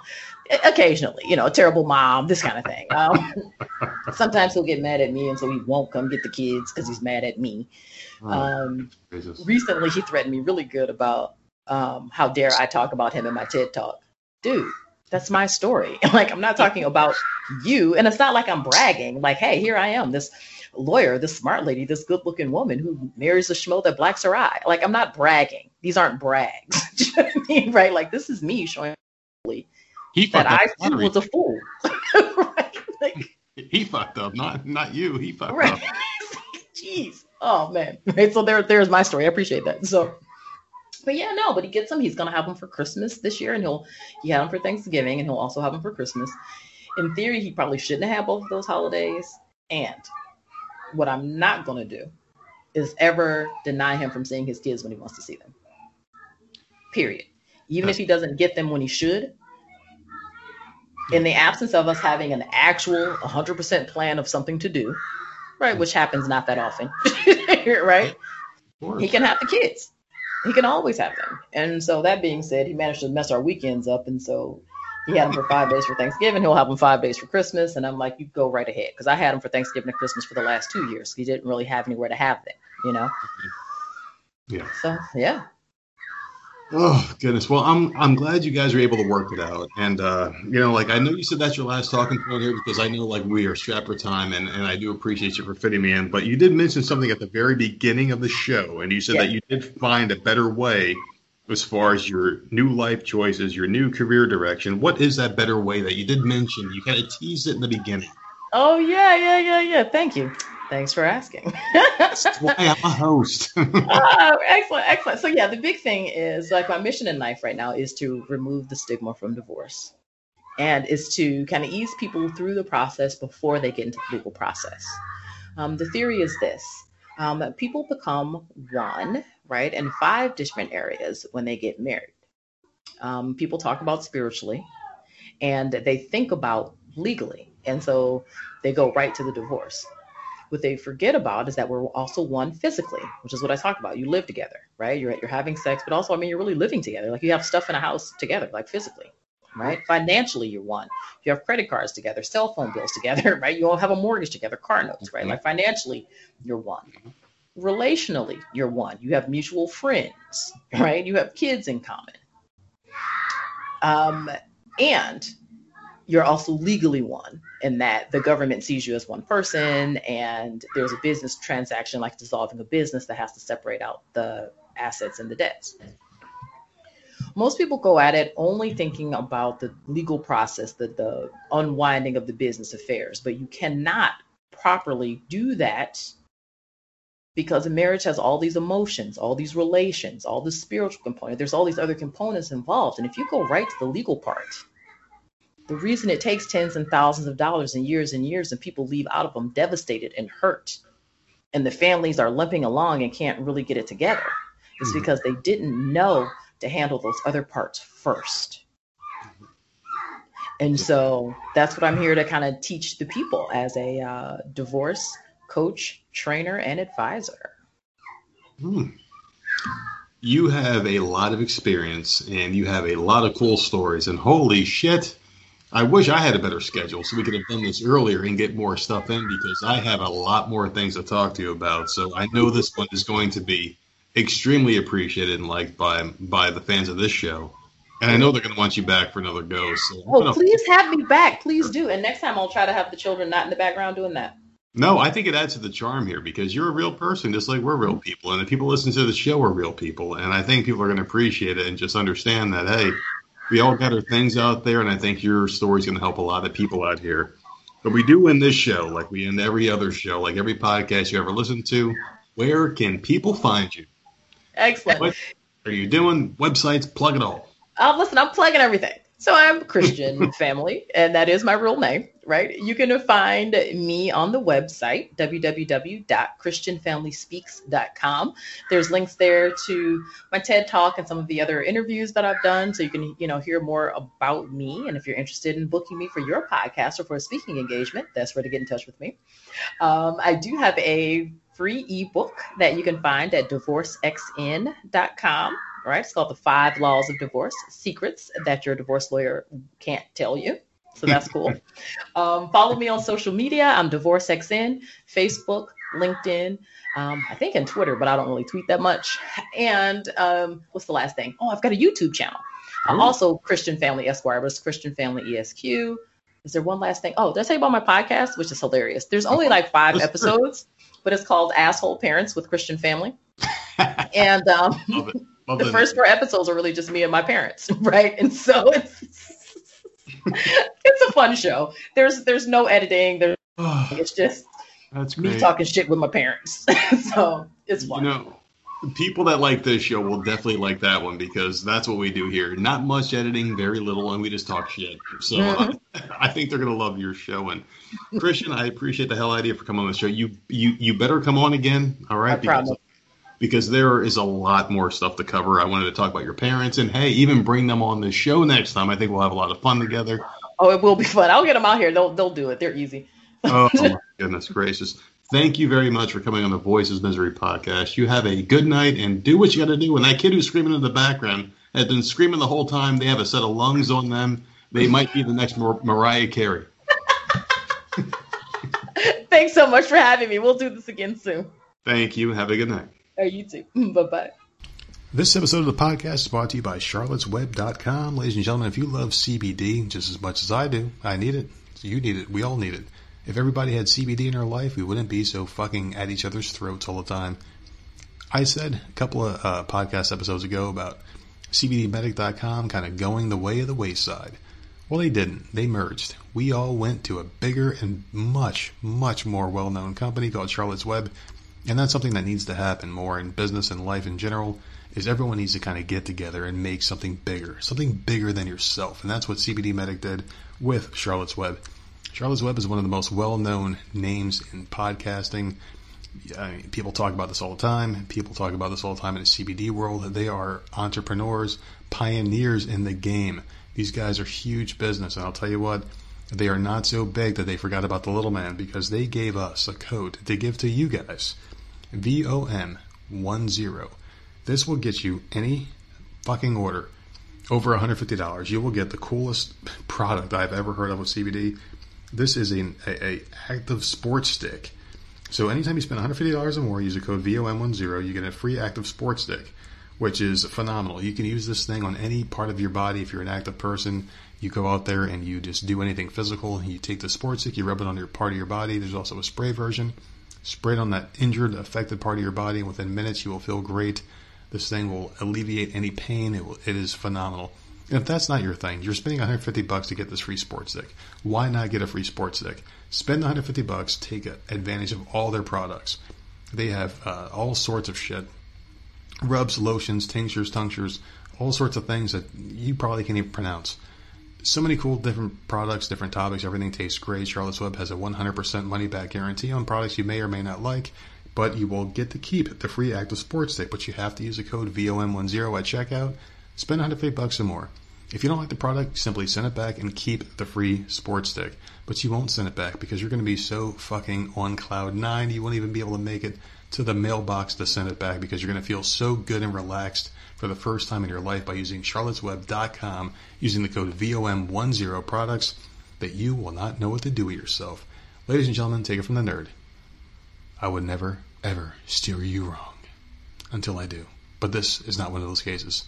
B: occasionally, you know, a terrible mom, this kind of thing. Um, sometimes he'll get mad at me, and so he won't come get the kids because he's mad at me. Oh, um, recently, he threatened me really good about um, how dare I talk about him in my TED talk dude, that's my story. like, I'm not talking about you. And it's not like I'm bragging, like, hey, here I am, this lawyer, this smart lady, this good looking woman who marries a schmo that blacks her eye. Like, I'm not bragging. These aren't brags. You know I mean? Right? Like, this is me showing he that I too was a fool.
A: right? Like, he fucked up, not not you. He fucked right. up.
B: Jeez. Oh man. Right. So there, there's my story. I appreciate that. So but yeah, no, but he gets them. He's gonna have them for Christmas this year, and he'll he had them for Thanksgiving, and he'll also have them for Christmas. In theory, he probably shouldn't have both of those holidays. And what I'm not gonna do is ever deny him from seeing his kids when he wants to see them. Period. Even if he doesn't get them when he should, in the absence of us having an actual 100% plan of something to do, right, which happens not that often, right? He can have the kids he can always have them. And so that being said, he managed to mess our weekends up, and so he had them for five days for Thanksgiving. He'll have them five days for Christmas, and I'm like, you go right ahead, because I had them for Thanksgiving and Christmas for the last two years. He didn't really have anywhere to have them, you know. Mm-hmm.
A: Yeah.
B: So yeah,
A: Oh goodness. Well, I'm I'm glad you guys are able to work it out. And uh, you know, like I know you said that's your last talking point here because I know like we are strapped for time and, and I do appreciate you for fitting me in. But you did mention something at the very beginning of the show, and you said yeah. that you did find a better way as far as your new life choices, your new career direction. What is that better way that you did mention? You kind of teased it in the beginning.
B: Oh yeah, yeah, yeah, yeah. Thank you. Thanks for asking.
A: That's why I'm a host.
B: uh, excellent, excellent. So yeah, the big thing is like my mission in life right now is to remove the stigma from divorce, and is to kind of ease people through the process before they get into the legal process. Um, the theory is this: um, people become one, right, in five different areas when they get married. Um, people talk about spiritually, and they think about legally, and so they go right to the divorce. What they forget about is that we're also one physically, which is what I talked about. You live together, right? You're you're having sex, but also I mean you're really living together. Like you have stuff in a house together, like physically, right? Financially, you're one. You have credit cards together, cell phone bills together, right? You all have a mortgage together, car notes, right? Like financially, you're one. Relationally, you're one. You have mutual friends, right? You have kids in common. Um, and you're also legally one in that the government sees you as one person and there's a business transaction like dissolving a business that has to separate out the assets and the debts. Most people go at it only thinking about the legal process, the, the unwinding of the business affairs, but you cannot properly do that because a marriage has all these emotions, all these relations, all the spiritual component. There's all these other components involved. And if you go right to the legal part, the reason it takes tens and thousands of dollars and years and years and people leave out of them devastated and hurt and the families are limping along and can't really get it together is mm-hmm. because they didn't know to handle those other parts first. And so that's what I'm here to kind of teach the people as a uh, divorce coach, trainer, and advisor.
A: Hmm. You have a lot of experience and you have a lot of cool stories. And holy shit, I wish I had a better schedule so we could have done this earlier and get more stuff in because I have a lot more things to talk to you about. So I know this one is going to be extremely appreciated and liked by by the fans of this show. And I know they're going to want you back for another go. So
B: oh, please have me back. Please do. And next time I'll try to have the children not in the background doing that.
A: No, I think it adds to the charm here because you're a real person, just like we're real people, and the people listening to the show are real people, and I think people are going to appreciate it and just understand that hey, we all got our things out there, and I think your story's going to help a lot of people out here. But we do in this show, like we end every other show, like every podcast you ever listen to. Where can people find you?
B: Excellent.
A: What are you doing? Websites, plug it all.
B: Uh, listen, I'm plugging everything. So I'm Christian family, and that is my real name, right? You can find me on the website, www.christianfamilyspeaks.com. There's links there to my TED Talk and some of the other interviews that I've done. So you can, you know, hear more about me. And if you're interested in booking me for your podcast or for a speaking engagement, that's where to get in touch with me. Um, I do have a free ebook that you can find at divorcexn.com right? It's called The Five Laws of Divorce Secrets That Your Divorce Lawyer Can't Tell You. So that's cool. um, follow me on social media. I'm DivorceXN, Facebook, LinkedIn, um, I think in Twitter, but I don't really tweet that much. And um, what's the last thing? Oh, I've got a YouTube channel. Uh, also, Christian Family Esquire, but it's Christian Family ESQ. Is there one last thing? Oh, did I tell you about my podcast, which is hilarious? There's only like five episodes, but it's called Asshole Parents with Christian Family. and um, the first four episodes are really just me and my parents, right? And so it's it's a fun show. There's there's no editing. There's it's just
A: That's
B: me talking shit with my parents. so it's fun.
A: You know, people that like this show will definitely like that one because that's what we do here. Not much editing, very little, and we just talk shit. So mm-hmm. uh, I think they're gonna love your show. And Christian, I appreciate the hell idea for coming on the show. You you you better come on again. All right,
B: because
A: because there is a lot more stuff to cover. I wanted to talk about your parents and hey, even bring them on the show next time. I think we'll have a lot of fun together.
B: Oh, it will be fun. I'll get them out here. They'll they'll do it. They're easy.
A: oh my goodness gracious. Thank you very much for coming on the Voices Misery podcast. You have a good night and do what you got to do. And that kid who's screaming in the background has been screaming the whole time. They have a set of lungs on them. They might be the next Mar- Mariah Carey.
B: Thanks so much for having me. We'll do this again soon.
A: Thank you. Have a good night.
B: Oh, you too. Bye bye.
A: This episode of the podcast is brought to you by charlottesweb.com. Ladies and gentlemen, if you love CBD just as much as I do, I need it. You need it. We all need it. If everybody had CBD in our life, we wouldn't be so fucking at each other's throats all the time. I said a couple of uh, podcast episodes ago about CBDmedic.com kind of going the way of the wayside. Well, they didn't. They merged. We all went to a bigger and much, much more well known company called Charlotte's Web and that's something that needs to happen more in business and life in general is everyone needs to kind of get together and make something bigger, something bigger than yourself. And that's what CBD Medic did with Charlotte's Web. Charlotte's Web is one of the most well-known names in podcasting. I mean, people talk about this all the time. People talk about this all the time in the CBD world. They are entrepreneurs, pioneers in the game. These guys are huge business. And I'll tell you what, they are not so big that they forgot about the little man because they gave us a code to give to you guys VOM10. This will get you any fucking order over $150. You will get the coolest product I've ever heard of with CBD. This is a, a, a active sports stick. So anytime you spend $150 or more, use the code VOM10, you get a free active sports stick, which is phenomenal. You can use this thing on any part of your body if you're an active person. You go out there and you just do anything physical. You take the sports stick, you rub it on your part of your body. There's also a spray version. Spray on that injured, affected part of your body, and within minutes you will feel great. This thing will alleviate any pain. It, will, it is phenomenal. And if that's not your thing, you're spending 150 bucks to get this free sports stick. Why not get a free sports stick? Spend 150 bucks, take advantage of all their products. They have uh, all sorts of shit. Rubs, lotions, tinctures, tinctures, all sorts of things that you probably can't even pronounce so many cool different products, different topics. Everything tastes great. Charlotte's Web has a 100% money back guarantee on products you may or may not like, but you will get to keep the free active sports stick. But you have to use the code VOM10 at checkout. Spend 150 bucks or more. If you don't like the product, simply send it back and keep the free sports stick. But you won't send it back because you're going to be so fucking on cloud nine, you won't even be able to make it to the mailbox to send it back because you're going to feel so good and relaxed for the first time in your life by using charlottesweb.com using the code VOM10 products that you will not know what to do with yourself. Ladies and gentlemen, take it from the nerd. I would never, ever steer you wrong until I do. But this is not one of those cases.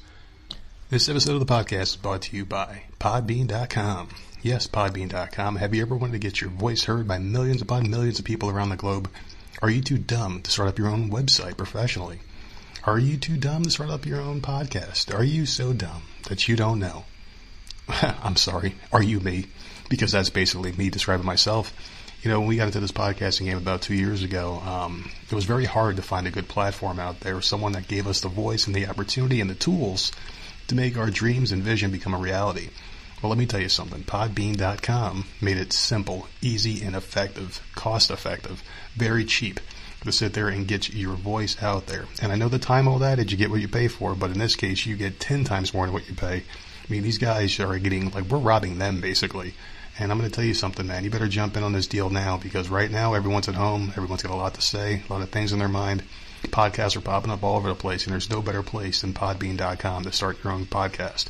A: This episode of the podcast is brought to you by Podbean.com. Yes, Podbean.com. Have you ever wanted to get your voice heard by millions upon millions of people around the globe? Are you too dumb to start up your own website professionally? Are you too dumb to start up your own podcast? Are you so dumb that you don't know? I'm sorry. Are you me? Because that's basically me describing myself. You know, when we got into this podcasting game about two years ago, um, it was very hard to find a good platform out there, someone that gave us the voice and the opportunity and the tools to make our dreams and vision become a reality. Well, let me tell you something. Podbean.com made it simple, easy, and effective, cost effective, very cheap to sit there and get your voice out there. And I know the time old adage, you get what you pay for, but in this case, you get 10 times more than what you pay. I mean, these guys are getting, like, we're robbing them basically. And I'm going to tell you something, man. You better jump in on this deal now because right now everyone's at home. Everyone's got a lot to say, a lot of things in their mind. Podcasts are popping up all over the place, and there's no better place than Podbean.com to start your own podcast.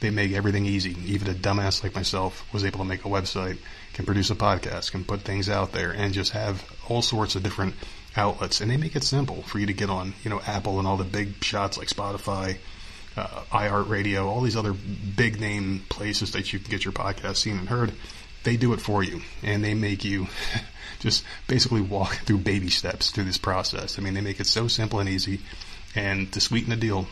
A: They make everything easy. Even a dumbass like myself was able to make a website, can produce a podcast, can put things out there, and just have all sorts of different outlets. And they make it simple for you to get on, you know, Apple and all the big shots like Spotify, uh, iHeartRadio, all these other big name places that you can get your podcast seen and heard. They do it for you, and they make you just basically walk through baby steps through this process. I mean, they make it so simple and easy. And to sweeten the deal,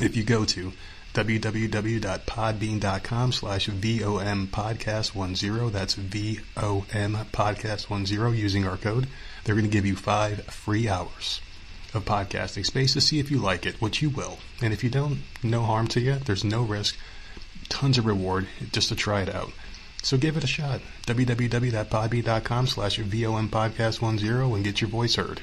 A: if you go to www.podbean.com slash VOM podcast 10, that's VOM podcast 10 using our code, they're going to give you five free hours of podcasting space to see if you like it, which you will. And if you don't, no harm to you. There's no risk. Tons of reward just to try it out. So give it a shot. www.podbean.com slash VOM podcast 10 and get your voice heard.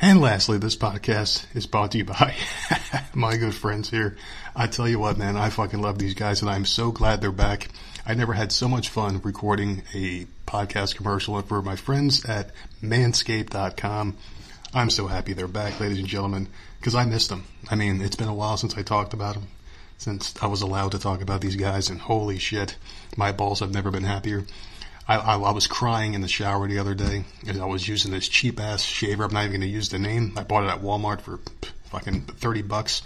A: And lastly, this podcast is brought to you by my good friends here. I tell you what, man, I fucking love these guys and I'm so glad they're back. I never had so much fun recording a podcast commercial for my friends at manscaped.com. I'm so happy they're back, ladies and gentlemen, because I missed them. I mean, it's been a while since I talked about them, since I was allowed to talk about these guys, and holy shit, my balls have never been happier. I, I, I was crying in the shower the other day as I was using this cheap ass shaver. I'm not even going to use the name. I bought it at Walmart for fucking 30 bucks.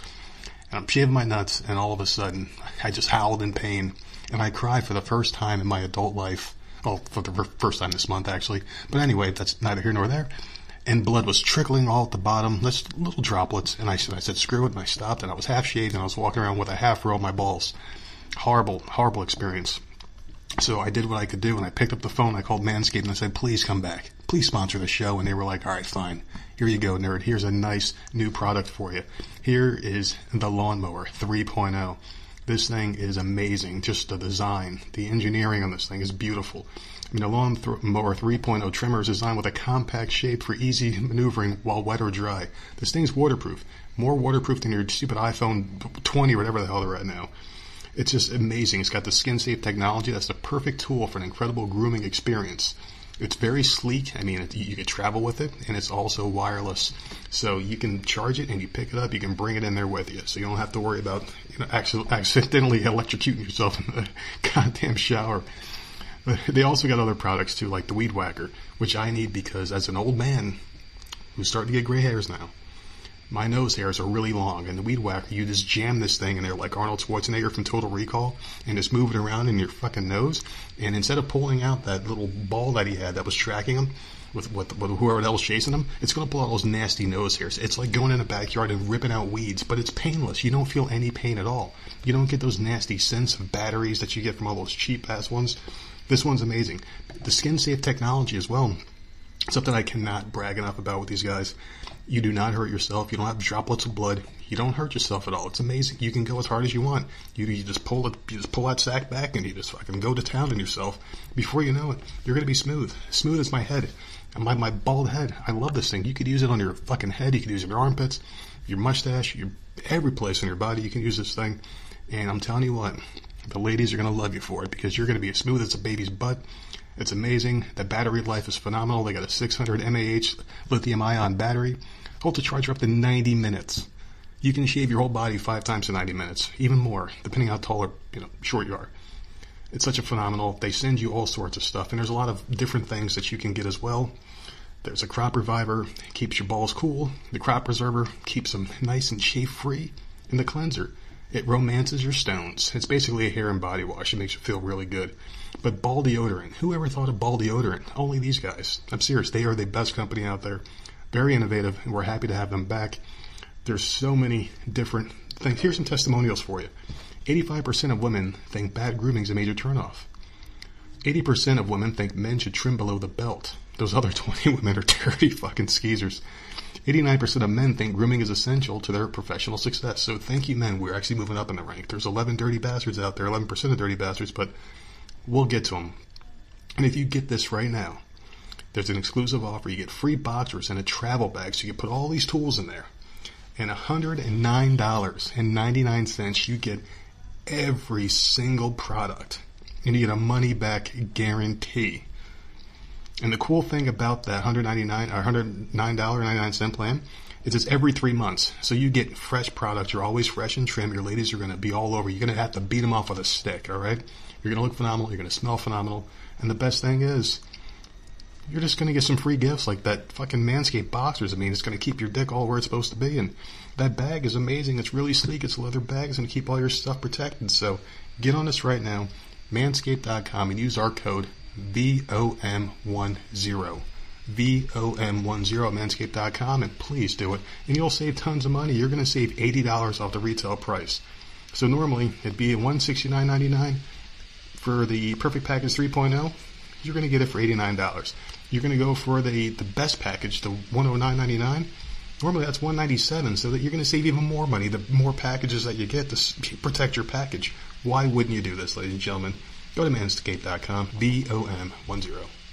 A: And I'm shaving my nuts, and all of a sudden, I just howled in pain. And I cried for the first time in my adult life. Well, for the first time this month, actually. But anyway, that's neither here nor there. And blood was trickling all at the bottom, just little droplets. And I said, I said, screw it. And I stopped, and I was half shaved, and I was walking around with a half row of my balls. Horrible, horrible experience. So I did what I could do, and I picked up the phone. I called Manscaped, and I said, please come back. Please sponsor the show. And they were like, all right, fine. Here you go, nerd. Here's a nice new product for you. Here is the Lawnmower 3.0. This thing is amazing. Just the design, the engineering on this thing is beautiful. I mean, a Lawnmower 3.0 trimmer is designed with a compact shape for easy maneuvering while wet or dry. This thing's waterproof. More waterproof than your stupid iPhone 20 or whatever the hell they're at now. It's just amazing. It's got the skin safe technology. That's the perfect tool for an incredible grooming experience. It's very sleek. I mean, it, you can travel with it, and it's also wireless. So you can charge it and you pick it up. You can bring it in there with you, so you don't have to worry about you know accidentally electrocuting yourself in the goddamn shower. But they also got other products too, like the Weed Whacker, which I need because as an old man who's starting to get gray hairs now, my nose hairs are really long, and the weed whacker, you just jam this thing in there like Arnold Schwarzenegger from Total Recall, and just move it around in your fucking nose. And instead of pulling out that little ball that he had that was tracking him with, with, with whoever else chasing him, it's going to pull out those nasty nose hairs. It's like going in a backyard and ripping out weeds, but it's painless. You don't feel any pain at all. You don't get those nasty scents of batteries that you get from all those cheap ass ones. This one's amazing. The skin safe technology as well. Something I cannot brag enough about with these guys. You do not hurt yourself. You don't have droplets of blood. You don't hurt yourself at all. It's amazing. You can go as hard as you want. You, you just pull it, you just pull that sack back and you just fucking go to town on yourself. Before you know it, you're gonna be smooth. Smooth as my head. My, my bald head. I love this thing. You could use it on your fucking head. You could use it on your armpits, your mustache, your, every place on your body. You can use this thing. And I'm telling you what, the ladies are gonna love you for it because you're gonna be as smooth as a baby's butt. It's amazing. The battery life is phenomenal. They got a 600 mAh lithium ion battery. Hold the charger up to 90 minutes. You can shave your whole body five times in 90 minutes, even more, depending how tall or you know short you are. It's such a phenomenal. They send you all sorts of stuff, and there's a lot of different things that you can get as well. There's a crop reviver, keeps your balls cool. The crop preserver keeps them nice and shave free. And the cleanser, it romances your stones. It's basically a hair and body wash. It makes you feel really good. But ball deodorant, who ever thought of ball deodorant? Only these guys. I'm serious. They are the best company out there. Very innovative, and we're happy to have them back. There's so many different things. Here's some testimonials for you. 85% of women think bad grooming is a major turnoff. 80% of women think men should trim below the belt. Those other 20 women are dirty fucking skeezers. 89% of men think grooming is essential to their professional success. So thank you, men. We're actually moving up in the rank. There's 11 dirty bastards out there, 11% of dirty bastards, but we'll get to them. And if you get this right now, there's an exclusive offer. You get free boxers and a travel bag, so you can put all these tools in there. And $109.99, you get every single product. And you get a money back guarantee. And the cool thing about that 199 or $109.99 plan is it's every three months. So you get fresh products. You're always fresh and trim. Your ladies are going to be all over. You're going to have to beat them off with a stick, all right? You're going to look phenomenal. You're going to smell phenomenal. And the best thing is, you're just going to get some free gifts like that fucking Manscaped boxers. I mean, it's going to keep your dick all where it's supposed to be. And that bag is amazing. It's really sleek. It's a leather bag. It's going to keep all your stuff protected. So get on this right now, manscaped.com, and use our code VOM10. VOM10 at manscaped.com and please do it. And you'll save tons of money. You're going to save $80 off the retail price. So normally it'd be $169.99 for the Perfect Package 3.0. You're going to get it for $89. You're going to go for the, the best package, the $109.99. Normally that's 197, so that you're going to save even more money the more packages that you get to protect your package. Why wouldn't you do this, ladies and gentlemen? Go to manscaped.com, V-O-M-1-0.